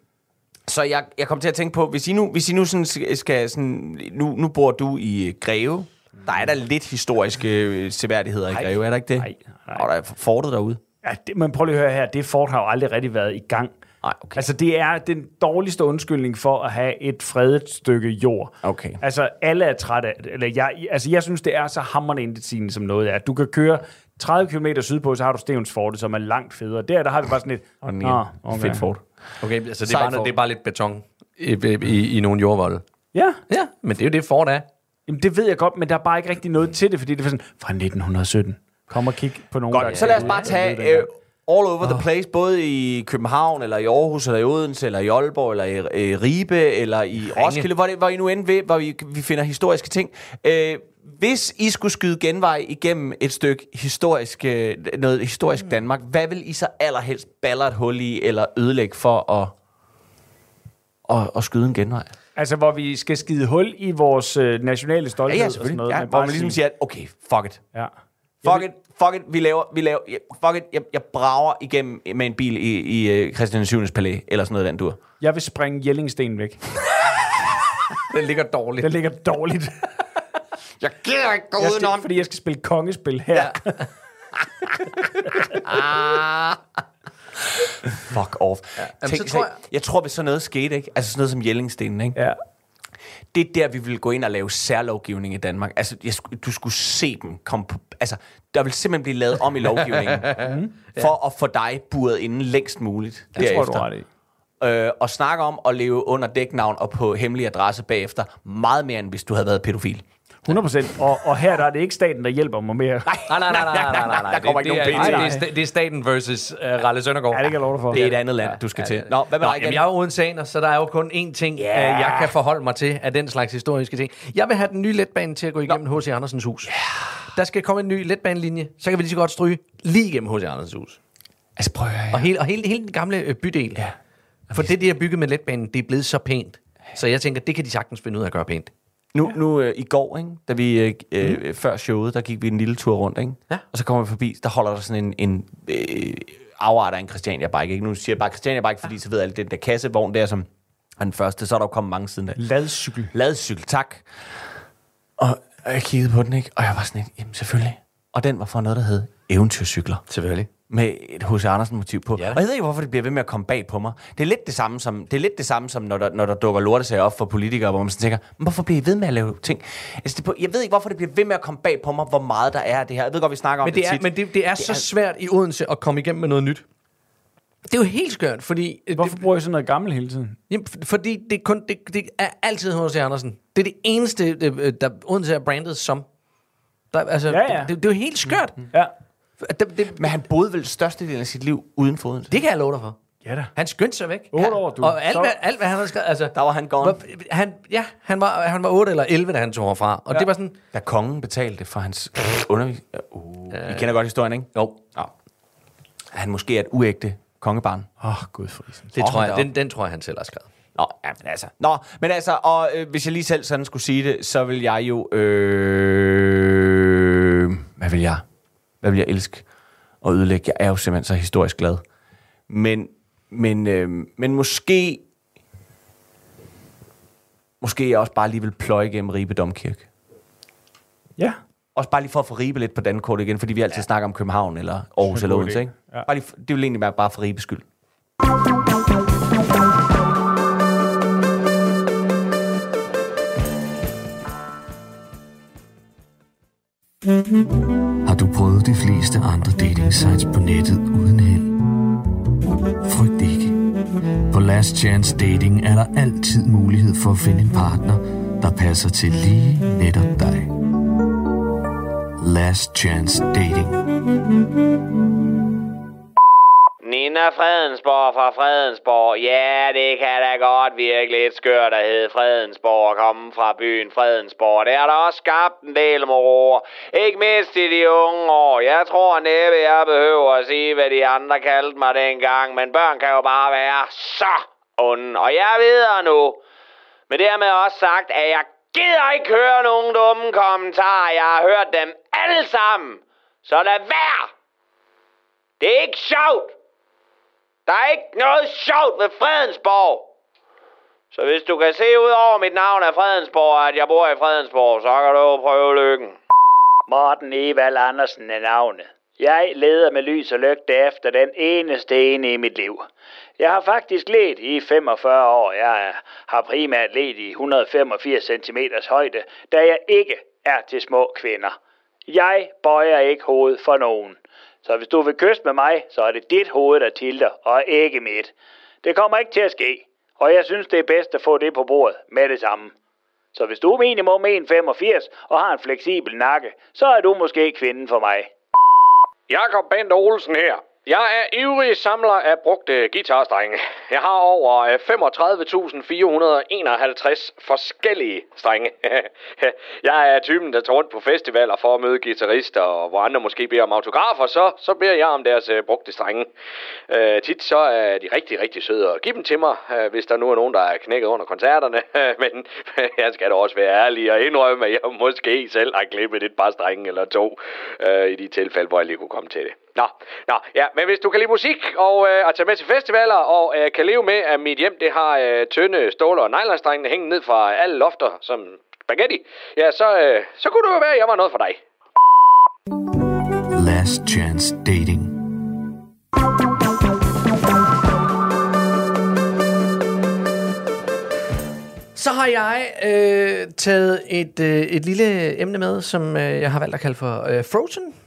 så jeg, jeg kom til at tænke på, hvis I nu, hvis I nu sådan skal- skal sådan, nu, nu bor du i øh, Greve. Der er der lidt historiske øh, seværdigheder i Greve, er der ikke det? Nej, nej. Og der er fortet derude. Ja, det, men prøv lige at høre her, det fort har jo aldrig rigtig været i gang. Nej, okay. Altså, det er den dårligste undskyldning for at have et fredet stykke jord. Okay. Altså, alle er trætte af det. Eller jeg, altså, jeg synes, det er så hammerende intetsigende, som noget er. Du kan køre 30 km sydpå, så har du Stevensfortet, som er langt federe. Der, der har vi bare sådan et... Og den ene. okay. Fedt fort. Okay, så det er, bare, fort. det er bare lidt beton i, i, i nogle jordvolde. Ja, Ja, men det er jo det Ford er. Jamen, det ved jeg godt, men der er bare ikke rigtig noget til det, fordi det er sådan, fra 1917. Kom og kig på nogen, Godt, så lad os bare tage øh, all over the place, både i København, eller i Aarhus, eller i Odense, eller i Aalborg, eller i øh, Ribe, eller i Roskilde, hvor, det, hvor I nu end ved, hvor vi, vi finder historiske ting. Øh, hvis I skulle skyde genvej igennem et stykke historisk, øh, noget historisk Danmark, hvad vil I så allerhelst baller et hul i, eller ødelægge for at, at, at skyde en genvej? Altså, hvor vi skal skide hul i vores øh, nationale Ja, stolthed ja, og sådan noget. Ja, hvor bare man ligesom sige- siger, at okay, fuck it. Ja. Fuck it, fuck it, vi laver, vi laver, ja, fuck it, jeg, jeg brager igennem med en bil i, i uh, Christian 7. palæ, eller sådan noget den dur. Jeg vil springe Jellingsten væk. Den ligger dårligt. Den ligger dårligt. Jeg gider ikke gå Jeg skal, fordi jeg skal spille kongespil her. Ja. Fuck off. Ja, jamen, Tænk, så tror jeg... jeg tror, hvis sådan noget skete, ikke? altså sådan noget som Jellingstenen, ikke? ja. det er der, vi vil gå ind og lave særlovgivning i Danmark. Altså, jeg, du skulle se dem komme på... Altså, der vil simpelthen blive lavet om i lovgivningen, for at få dig buret inden længst muligt Det tror du ret i. øh, og snakke om at leve under dæknavn og på hemmelig adresse bagefter, meget mere end hvis du havde været pædofil. 100 procent. Og, og her der er det ikke staten, der hjælper mig mere. Nej, nej, nej, nej, nej, nej, nej. Der kommer det, ikke det, nogen er, penge det, er, det, er, det er staten versus uh, Ralle Søndergaard. Ja, det kan jeg love dig for. Det er et andet land, du skal til. Nå, hvad med Nå, jamen, jeg er jo odenseaner, så der er jo kun én ting, yeah. jeg kan forholde mig til af den slags historiske ting. Jeg vil have den nye letbane til at gå igennem H.C. Andersens hus. Yeah. Der skal komme en ny letbanelinje, så kan vi lige så godt stryge lige igennem H.C. Andersens hus. Altså, prøv at høre, Og hele, og hele, hele den gamle øh, bydel. Ja. For det, de har bygget med letbanen, det er blevet så pænt. Så jeg tænker, det kan de sagtens finde ud af at gøre pænt. Nu, nu øh, i går, ikke, da vi øh, øh, før showet, der gik vi en lille tur rundt, ikke? Ja. og så kommer vi forbi, der holder der sådan en, en øh, afart af en Christiania Bike. Ikke? Nu siger jeg bare Christiania Bike, fordi så ved alle, den der kassevogn der, som er den første, så er der jo kommet mange siden af. Ladcykel. Ladcykel, tak. Og jeg kiggede på den, ikke? og jeg var sådan lidt, jamen selvfølgelig. Og den var fra noget, der hed eventyrcykler. Selvfølgelig. Med et H.C. Andersen motiv på. Ja. Og jeg ved ikke, hvorfor det bliver ved med at komme bag på mig. Det er lidt det samme som, det er lidt det samme som når, der, når der dukker lortesager op for politikere, hvor man sådan tænker, men hvorfor bliver I ved med at lave ting? Altså, det, på- jeg ved ikke, hvorfor det bliver ved med at komme bag på mig, hvor meget der er af det her. Jeg ved godt, vi snakker om Men det, er, tit. men det, det er så er- svært i Odense at komme igennem med noget nyt. Det er jo helt skørt, fordi... øh, Hvorfor bruger jeg sådan noget gammelt hele tiden? Jamen, fordi det, er kun, det, det er altid H.C. Andersen. Det er det eneste, det, der Odense er brandet som. Der, altså, Ja, ja. Det, det, det er jo helt skørt. Ja. Det, det, Men han boede vel størstedelen af sit liv uden for Odense. det kan jeg love dig for. Ja da. Han skyndte sig væk. Otte Han- år, du. Og alt, Så- hvad, alt, hvad han har skrevet... Altså, Der var han gone. han, ja, han var, han var 8 eller 11, da han tog herfra. Og ja. det var sådan... Da kongen betalte for hans undervisning. Uh, I kender godt historien, ikke? Jo, Ja. Han måske er et uægte kongebarn. Åh, oh, gud for isen. det tror jeg, den, den tror jeg, han selv har skrevet. Nå, ja, men altså. Nå, men altså, og øh, hvis jeg lige selv sådan skulle sige det, så vil jeg jo... Øh, hvad vil jeg? Hvad vil jeg elske at ødelægge? Jeg er jo simpelthen så historisk glad. Men, men, øh, men måske... Måske jeg også bare lige vil pløje igennem Ribe Domkirke. Ja. Også bare lige for at få ribe lidt på dankortet igen, fordi vi altid ja. snakker om København eller Aarhus er eller Odense, ikke? Ja. Bare lige, det vil egentlig være bare for ribes skyld. Har du prøvet de fleste andre dating sites på nettet uden held? Frygt ikke. På Last Chance Dating er der altid mulighed for at finde en partner, der passer til lige netop dig. Last Chance Dating. Nina Fredensborg fra Fredensborg. Ja, det kan da godt virke lidt skørt at hedde Fredensborg og komme fra byen Fredensborg. Det har da også skabt en del moroer. Ikke mindst i de unge år. Jeg tror næppe, jeg behøver at sige, hvad de andre kaldte mig dengang. Men børn kan jo bare være så onde. Og jeg videre nu. Men dermed også sagt, at jeg gider ikke høre nogen dumme kommentarer. Jeg har hørt dem alle sammen. Så lad være. Det er ikke sjovt. Der er ikke noget sjovt ved Fredensborg. Så hvis du kan se ud over mit navn af Fredensborg, at jeg bor i Fredensborg, så kan du jo prøve lykken. Morten Evald Andersen er navnet. Jeg leder med lys og lygte efter den eneste ene i mit liv. Jeg har faktisk let i 45 år. Jeg har primært let i 185 cm højde, da jeg ikke er til små kvinder. Jeg bøjer ikke hovedet for nogen. Så hvis du vil kysse med mig, så er det dit hoved, der tilter, og ikke mit. Det kommer ikke til at ske, og jeg synes, det er bedst at få det på bordet med det samme. Så hvis du er minimum 1,85 og har en fleksibel nakke, så er du måske kvinden for mig. Jakob Bent Olsen her. Jeg er ivrig samler af brugte guitarstrenge. Jeg har over øh, 35.451 forskellige strenge. jeg er typen, der tager rundt på festivaler for at møde guitarister, og hvor andre måske beder om autografer, så, så beder jeg om deres øh, brugte strenge. Øh, tit så er de rigtig, rigtig søde og give dem til mig, øh, hvis der nu er nogen, der er knækket under koncerterne. Men jeg skal da også være ærlig og indrømme, at jeg måske selv har klippet et par strenge eller to øh, i de tilfælde, hvor jeg lige kunne komme til det. Nå, nå, ja, men hvis du kan lide musik og øh, at tage med til festivaler og øh, kan leve med, at mit hjem det har øh, tynde ståler og nylonstrengene hængende ned fra alle lofter som spaghetti, ja, så, øh, så kunne det jo være, at jeg var noget for dig. Last Chance Dating. Så har jeg øh, taget et, øh, et lille emne med, som øh, jeg har valgt at kalde for øh, Frozen.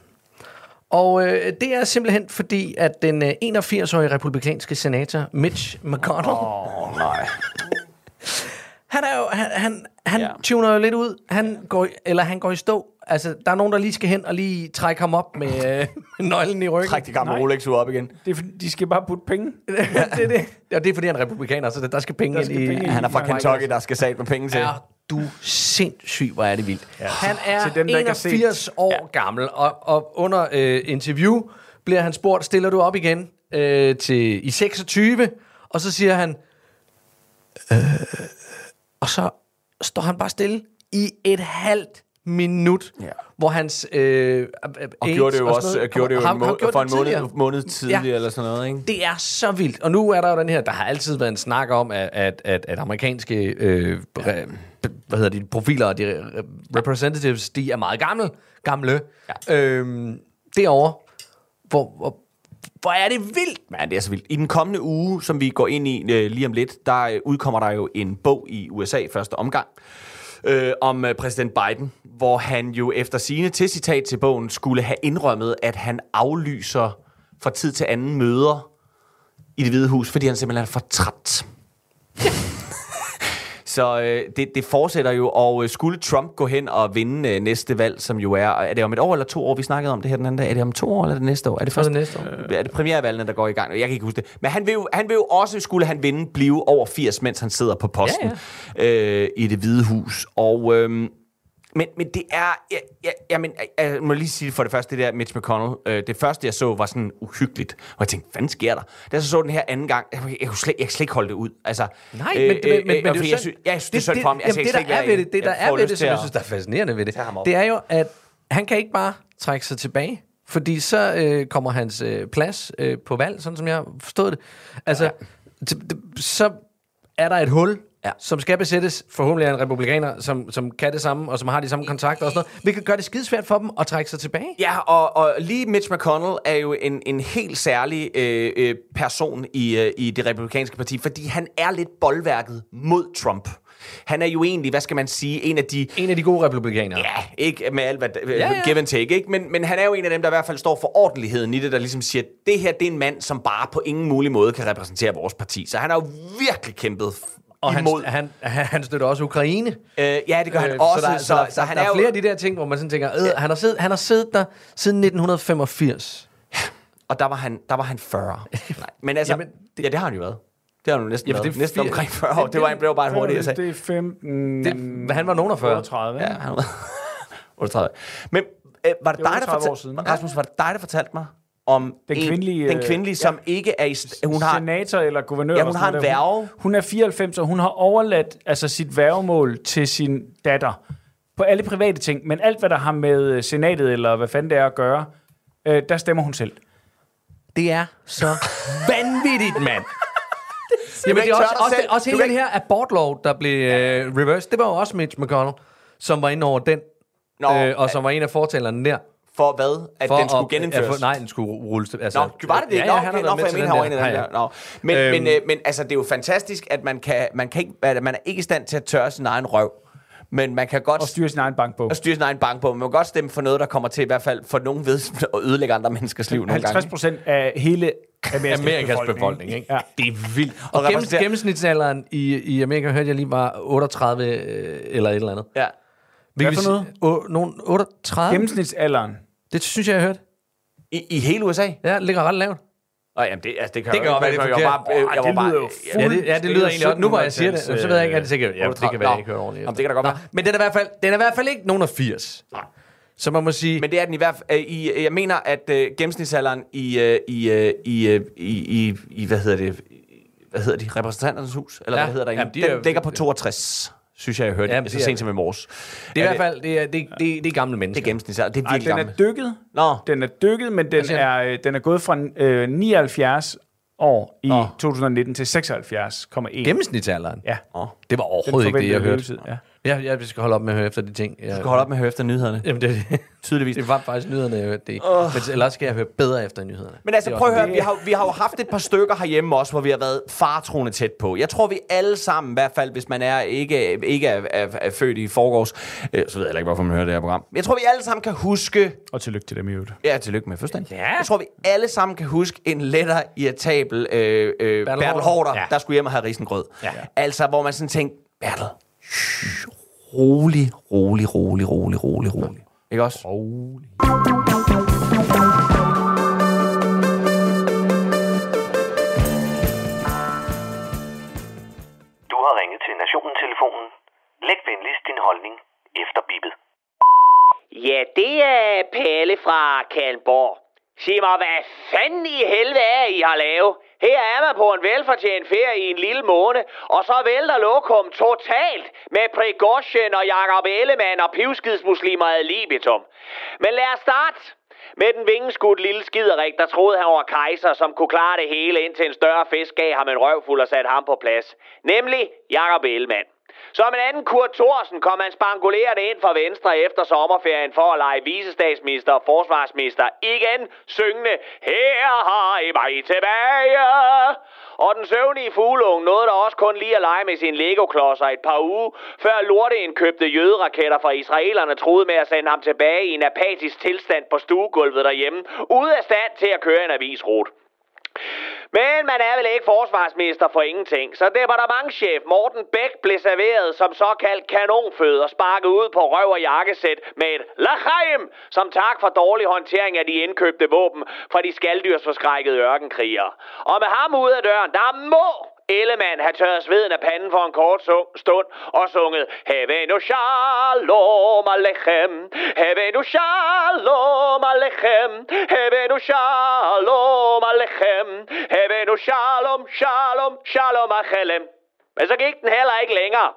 Og øh, det er simpelthen fordi, at den øh, 81-årige republikanske senator Mitch McConnell... Åh, oh, nej. han er jo, han, han, han ja. tuner jo lidt ud. Han går, eller han går i stå. Altså, der er nogen, der lige skal hen og lige trække ham op med øh, nøglen i ryggen. Træk de gamle Rolex ud op igen. Det er, fordi, de skal bare putte penge. det er det. Ja, det er fordi, han er republikaner, så der, der skal penge Der ind skal i... penge ind. Han er fra Kentucky, der skal sat med penge til. Er du sindssyg, hvor er det vildt. Ja. Han er dem, der ikke har set. 81 år ja. gammel, og, og under øh, interview bliver han spurgt, stiller du op igen øh, til i 26? Og så siger han, øh, og så står han bare stille i et halvt minut, ja. hvor hans... Øh, Og gjorde det jo også gjorde det jo en må- for en måned, måned tidligere Ja. ja. eller sådan noget, ikke? Det er så vildt. Og nu er der jo den her, der har altid været en snak om, at, at, at, at amerikanske øh, re, hvad hedder de, profiler, de re- representatives, de er meget gamle. gamle. Ja. Øhm, derovre, hvor, hvor, hvor er det vildt. Ja, det er så vildt. I den kommende uge, som vi går ind i øh, lige om lidt, der øh, udkommer der jo en bog i USA første omgang øh, om øh, præsident Biden, hvor han jo efter sine til citat til bogen skulle have indrømmet, at han aflyser fra tid til anden møder i det hvide hus, fordi han simpelthen er for træt. Så øh, det, det fortsætter jo, og øh, skulle Trump gå hen og vinde øh, næste valg, som jo er, er det om et år eller to år, vi snakkede om det her den anden dag, er det om to år eller er det næste år? Er det først det næste år. Er det premiervalgene, der går i gang? Jeg kan ikke huske det. Men han vil jo, han vil jo også, skulle han vinde, blive over 80, mens han sidder på posten ja, ja. Øh, i det hvide hus. Og... Øh, men, men det er... Jeg, jeg, jeg, men, jeg, jeg må lige sige for det første, det der Mitch McConnell. Øh, det første, jeg så, var sådan uhyggeligt. Og jeg tænkte, hvad sker der? Da jeg så så den her anden gang, jeg, jeg, kunne slet, jeg kunne slet ikke holde det ud. Altså, Nej, men, men, men, men, men fordi det er jeg jo synes, synd. jeg synes, det er synd for ham. jamen, det, der er ved det, det, der er ved det, som jeg synes, der er er fascinerende ved det, det er jo, at han kan ikke bare trække sig tilbage, fordi så øh, kommer hans øh, plads øh, på valg, sådan som jeg forstået det. Altså, ja. så er der et hul Ja. som skal besættes, forhåbentlig af en republikaner, som, som kan det samme, og som har de samme kontakter og sådan noget, hvilket gør det skidesvært for dem at trække sig tilbage. Ja, og, og lige Mitch McConnell er jo en, en helt særlig øh, øh, person i, øh, i det republikanske parti, fordi han er lidt boldværket mod Trump. Han er jo egentlig, hvad skal man sige, en af de... En af de gode republikanere. Ja, ikke med alt, hvad ja, Ja, give and take, ikke? Men, men han er jo en af dem, der i hvert fald står for ordentligheden i det, der ligesom siger, det her, det er en mand, som bare på ingen mulig måde kan repræsentere vores parti. Så han har jo virkelig kæmpet Og imod... han, han, han støtter også Ukraine. Øh, ja, det gør han Øh, også. Så der, så, der, så, han der er er jo- flere af de der ting, hvor man sådan tænker, øh, han, har siddet, han har siddet der siden 1985. Og der var han, der var han 40. Nej, men altså, Jamen, det, ja, det har han jo været. Det har han jo næsten Jamen, været. det er næsten omkring 40 år. Det var, blev bare en hurtig, jeg sagde. Det er 15... Det, han var nogen af 40. 38, Ja, han var 38. Men øh, var det, Det er dig, der 38 år fortalte, siden. Rasmus, var det dig, der fortalte mig om Den en- kvindelige, den øh, kvindelige som ikke er i... st- Hun har, senator eller guvernør. Ja, eller hun har en værge. Hun, hun er 94, og hun har overladt altså, sit værgemål til sin datter. På alle private ting, men alt, hvad der har med øh, senatet, eller hvad fanden det er at gøre, øh, der stemmer hun selv. Det er så vanvittigt, mand. Jamen, det ikke er også, også, selv. også hele den her abortlov, der blev øh, reversed, det var jo også Mitch McConnell, som var inde over den, Nå, øh, og som var en af fortalerne der. For hvad? At For den skulle at- genindføres? at få- nej, den skulle rulles. Altså, Nå, var det det? Ja, Nå, ja, okay, han har været for med jeg til mener, den han var en der. af dem Ja, ja. Nå. Men, Øhm. men, øh, men altså, det er jo fantastisk, at man, kan, man, kan ikke, at man er ikke i stand til at tørre sin egen røv. Men man kan godt... Og styre sin egen bankbog. Og styre sin egen bank på. Man må godt stemme for noget, der kommer til i hvert fald for nogen ved at ødelægge andre menneskers liv nogle 50 gange. procent af hele Amerikas, Amerikas befolkning, ikke? Ja. Det er vildt. Og Og gennem, repræsenterer- gennemsnitsalderen i, i Amerika, hørte jeg lige, var 38 øh, eller et eller andet. Ja. Hvilket for vil sige- Å, nogen 38? Gennemsnitsalderen. Det synes jeg, jeg har hørt. I, I hele USA? Ja, det ligger ret lavt. Og jamen, det, altså, det kan Det kan godt være, det er jeg var bare, øh, jeg var det bare, lyder jo Ja, det, ja, det lyder egentlig også. Nu hvor jeg siger det, 1700-tals, så ved jeg ikke, at det sikkert... Ja, det kan være, Nå. jeg ikke hører ordentligt. Jamen, det kan da godt Nå, være. Men den er, i hvert fald, den er i hvert fald ikke nogen af 80. Nej. Så man må sige... Men det er den i hvert fald. Øh, i, jeg mener, at øh, gennemsnitsalderen i, øh, i, øh, i, øh, i, i, i, hvad hedder det, hvad hedder de, repræsentanternes hus, eller Ja. hvad hedder der Jamen, de er- Den ligger på 62, synes jeg, jeg hørte, Jamen, det så sent som i morges. det er i hvert fald det er, det, det, det er gamle Det mennesker. er gennemsnitsalderen, det er virkelig den er dykket. Nå, Den er dykket, men den siger er, øh, den er gået fra øh, 79 år i Nå. 2019 til 76,1. Gennemsnitsalderen? Ja. Det var overhovedet ikke det, jeg hørte. Levetid, ja. Ja, jeg skal holde op med at høre efter de ting. Jeg, du skal holde op med at høre efter nyhederne. Jamen, det, Tydeligvis. det var faktisk nyhederne, jeg hørte det. Uh. Men ellers skal jeg høre bedre efter nyhederne. Men altså, prøv at høre, vi har, vi har jo haft et par stykker herhjemme også, hvor vi har været fartroende tæt på. Jeg tror, vi alle sammen, i hvert fald, hvis man er ikke, ikke er, er, er født i forgårs, øh, så ved jeg ikke, hvorfor man hører det her program. Men jeg tror, vi alle sammen kan huske... Og tillykke til dem i øvrigt. Ja, tillykke med fødselsdagen. Ja. Jeg tror, vi alle sammen kan huske en lettere irritabel øh, øh, Bertel Haarder. Hårder, Ja. ja. der skulle hjem og have risengrød. Ja. Altså, hvor man sådan tænkte, Bertel, rolig, rolig, rolig, rolig, rolig, rolig. Ikke også? Rolig. Du har ringet til Nationen-telefonen. Læg venligst din holdning efter bippet. Ja, det er Palle fra Kalmborg. Sig mig, hvad fanden i helvede er I har lavet? Her er man på en velfortjent ferie i en lille måned, og så vælter lokum totalt med Prigozhin og Jakob Ellemann og pivskidsmuslimer ad libitum. Men lad os starte med den vingeskudt lille skiderik, der troede han var kejser, som kunne klare det hele, indtil en større fisk gav ham en røvfuld og satte ham på plads. Nemlig Jakob Ellemann. Som en anden Kurt Thorsen kom han spangulerende ind fra Venstre efter sommerferien for at lege visestatsminister og forsvarsminister igen syngende Her har I mig tilbage. Og den søvnige fuglung nåede der også kun lige at lege med sine Lego-klodser et par uger, før lorteindkøbte jøderaketter fra israelerne troede med at sende ham tilbage i en apatisk tilstand på stuegulvet derhjemme, ude af stand til at køre en avisrute. Men man er vel ikke forsvarsminister for ingenting, så departementchef Morten Bæk blev serveret som såkaldt kanonfød og sparket ud på røv og jakkesæt med et lachaim, som tak for dårlig håndtering af de indkøbte våben fra de skalddyrsforskrækkede ørkenkrigere. Og med ham ud af døren, der må Ellemann havde tørret sveden af panden for en kort stund og sunget Havenu shalom alechem, Havenu shalom alechem, Havenu shalom alechem, Havenu shalom, shalom, shalom alechem. Men så gik den heller ikke længere.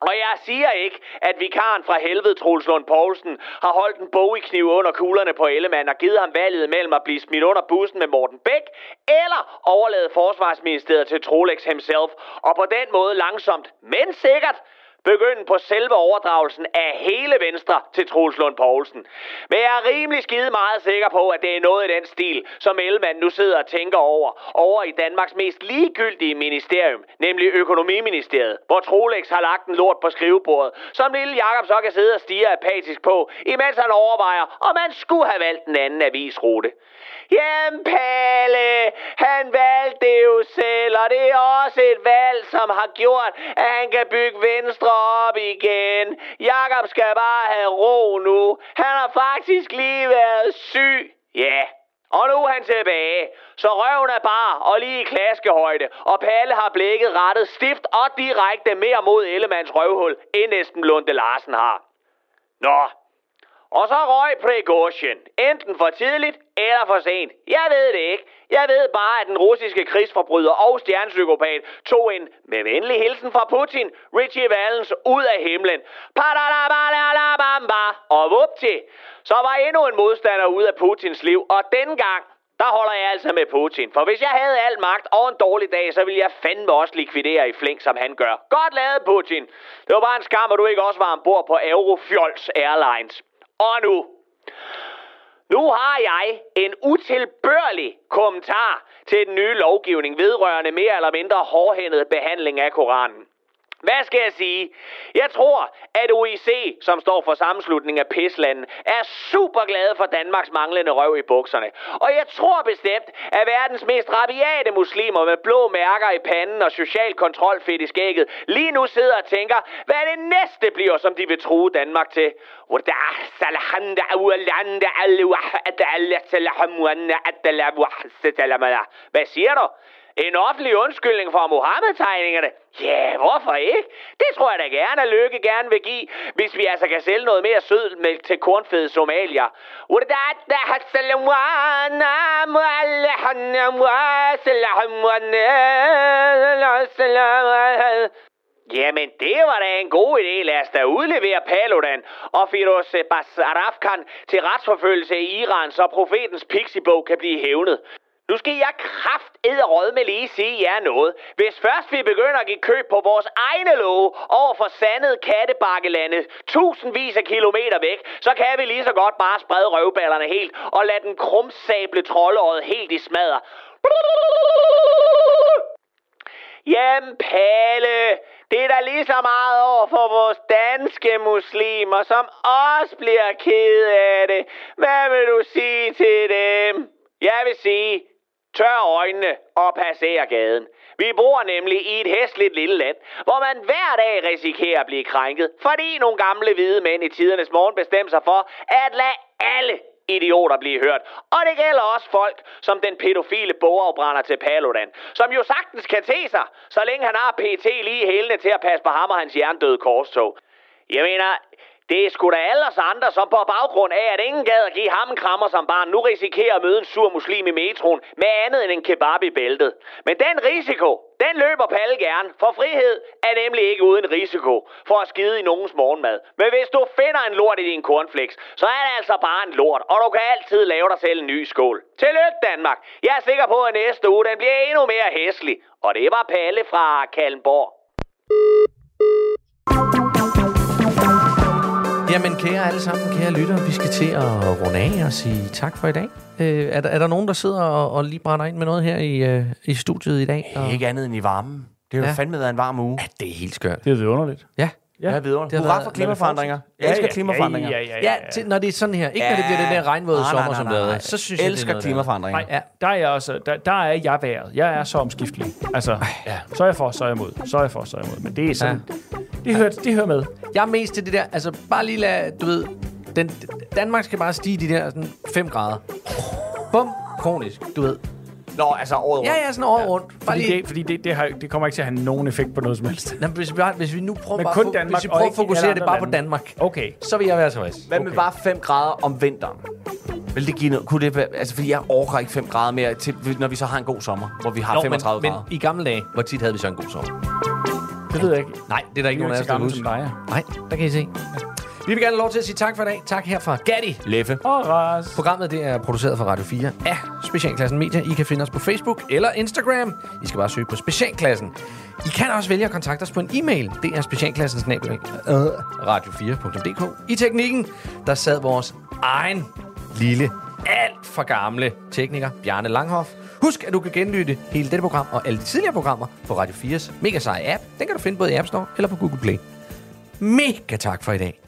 Og jeg siger ikke, at vikaren fra helvede, Troels Lund Poulsen, har holdt en bogikniv under kuglerne på Ellemann og givet ham valget mellem at blive smidt under bussen med Morten Bæk, eller overlade Forsvarsministeriet til Trolex himself, og på den måde langsomt, men sikkert, begynde på selve overdragelsen af hele Venstre til Troels Lund Poulsen. Men jeg er rimelig skide meget sikker på, at det er noget i den stil, som Ellemann nu sidder og tænker over, over i Danmarks mest ligegyldige ministerium, nemlig Økonomiministeriet, hvor Trolex har lagt en lort på skrivebordet, som lille Jakob så kan sidde og stige apatisk på, imens han overvejer, om man skulle have valgt en anden avisrute. Jamen Palle, han valgte det jo selv, og det er også et valg, som har gjort, at han kan bygge Venstre op igen. Jakob skal bare have ro nu. Han har faktisk lige været syg. Ja, yeah. Og nu er han tilbage. Så røven er bare og lige i klaskehøjde. Og Palle har blikket rettet stift og direkte mere mod Ellemands røvhul, end Esben Lunde Larsen har. Nå, og så røg Prigozhin. Enten for tidligt eller for sent. Jeg ved det ikke. Jeg ved bare, at den russiske krigsforbryder og stjernepsykopat tog en, med venlig hilsen fra Putin, Richie Valens ud af himlen. Padadabadabamba. Og vupti, så var endnu en modstander ud af Putins liv. Og dengang, der holder jeg altså med Putin. For hvis jeg havde al magt og en dårlig dag, så ville jeg fandme også likvidere i flink, som han gør. Godt lavet, Putin. Det var bare en skam, at du ikke også var ombord på Eurofjols Airlines. Og nu. Nu har jeg en utilbørlig kommentar til den nye lovgivning vedrørende mere eller mindre hårdhændet behandling af Koranen. Hvad skal jeg sige? Jeg tror, at OIC, som står for sammenslutningen af pislanden, er super glade for Danmarks manglende røv i bukserne. Og jeg tror bestemt, at verdens mest rabiate muslimer med blå mærker i panden og social kontrol fedt i skægget lige nu sidder og tænker, hvad det næste bliver, som de vil true Danmark til. Hvad siger du? En offentlig undskyldning for Mohammed-tegningerne? Ja, hvorfor ikke? Det tror jeg da gerne, at Lykke gerne vil give, hvis vi altså kan sælge noget mere sødmælk til kornfede somalier. Jamen, det var da en god idé. Lad os da udlevere Paludan og Firoz Basarafkan til retsforfølgelse i Iran, så profetens pixibog kan blive hævnet. Nu skal jeg kraft råd med lige sige jer noget. Hvis først vi begynder at give køb på vores egne love over for sandet kattebakkelandet tusindvis af kilometer væk, så kan vi lige så godt bare sprede røvballerne helt og lade den krumsable troldeøjet helt i smadre. Jamen Palle, det er da lige så meget over for vores danske muslimer, som også bliver ked af det. Hvad vil du sige til dem? Jeg vil sige, tør øjnene og passer gaden. Vi bor nemlig i et hæsligt lille land, hvor man hver dag risikerer at blive krænket, fordi nogle gamle hvide mænd i tidernes morgen bestemmer sig for at lade alle idioter blive hørt. Og det gælder også folk, som den pædofile bogafbrænder til Paludan, som jo sagtens kan te sig, så længe han har PT lige hælene til at passe på ham og hans jerndøde korstog. Jeg mener, det er sgu da alle os andre, som på baggrund af, at ingen gad at give ham en krammer som barn, nu risikerer at møde en sur muslim i metroen med andet end en kebab i bæltet. Men den risiko, den løber Palle gerne, for frihed er nemlig ikke uden risiko for at skide i nogens morgenmad. Men hvis du finder en lort i din cornflakes, så er det altså bare en lort, og du kan altid lave dig selv en ny skål. Tillykke Danmark! Jeg er sikker på, at næste uge den bliver endnu mere hæslig. Og det var Palle fra Kalmborg. Jamen, kære alle sammen, kære lyttere, vi skal til at runde af og sige tak for i dag. Øh, er, der, er der nogen, der sidder og, og lige brænder ind med noget her i, øh, i studiet i dag? Og... Ikke andet end i varmen. Det har jo Ja. fandme været en varm uge. Ja, det er helt skørt. Det er vidunderligt. Ja. Ja, ja. Det har Hurra været- for klimaforandringer. Jeg elsker klimaforandringer. Ja, ja, ja, Ja, til, når det er sådan her. Ikke når det bliver den der regnvåde Nej, nej, sommer, nej, som nej, det har nej. været. Så synes jeg, det er elsker klimaforandringer. Nej, ja, der er jeg også, der, der er jeg været. Jeg er så omskiftelig. Altså, ja. så er jeg for, så er jeg imod. Så er jeg for, så er jeg imod. Men det er sådan, ja. det, hører, det hører med. Jeg er mest til det der, altså bare lige lad, du ved, den, Danmark skal bare stige de der sådan 5 grader. Bum, kronisk, du ved. Nå, altså året Ja, ja, sådan året rundt. Bare Fordi, lige, det, fordi det, det, har, det kommer ikke til at have nogen effekt på noget som helst. Nå, hvis, vi, hvis vi nu prøver, Men bare, kun Danmark hvis vi prøver at fokusere det bare på lande. Danmark, Okay. så vil jeg være tilfreds. Hvad med bare 5 grader om vinteren? Vil det give noget? Kunne det være, altså, fordi jeg overgår ikke 5 grader mere, til, når vi så har en god sommer, hvor vi har Nå, 35 men, grader. men i gamle dage, hvor tit havde vi så en god sommer? Det ved jeg ikke. Nej, det er der ikke er nogen af ikke os, der er. Nej, der kan I se. Vi vil gerne have lov til at sige tak for i dag. Tak her fra Gatti Leffe. Og Ras. Programmet det er produceret for Radio 4 af Specialklassen Media. I kan finde os på Facebook eller Instagram. I skal bare søge på Specialklassen. I kan også vælge at kontakte os på en e-mail. Det er specialklassens radio4.dk. I teknikken, der sad vores egen lille, alt for gamle tekniker, Bjarne Langhoff. Husk, at du kan genlytte hele dette program og alle de tidligere programmer på Radio 4's mega seje app. Den kan du finde både i App Store eller på Google Play. Mega tak for i dag.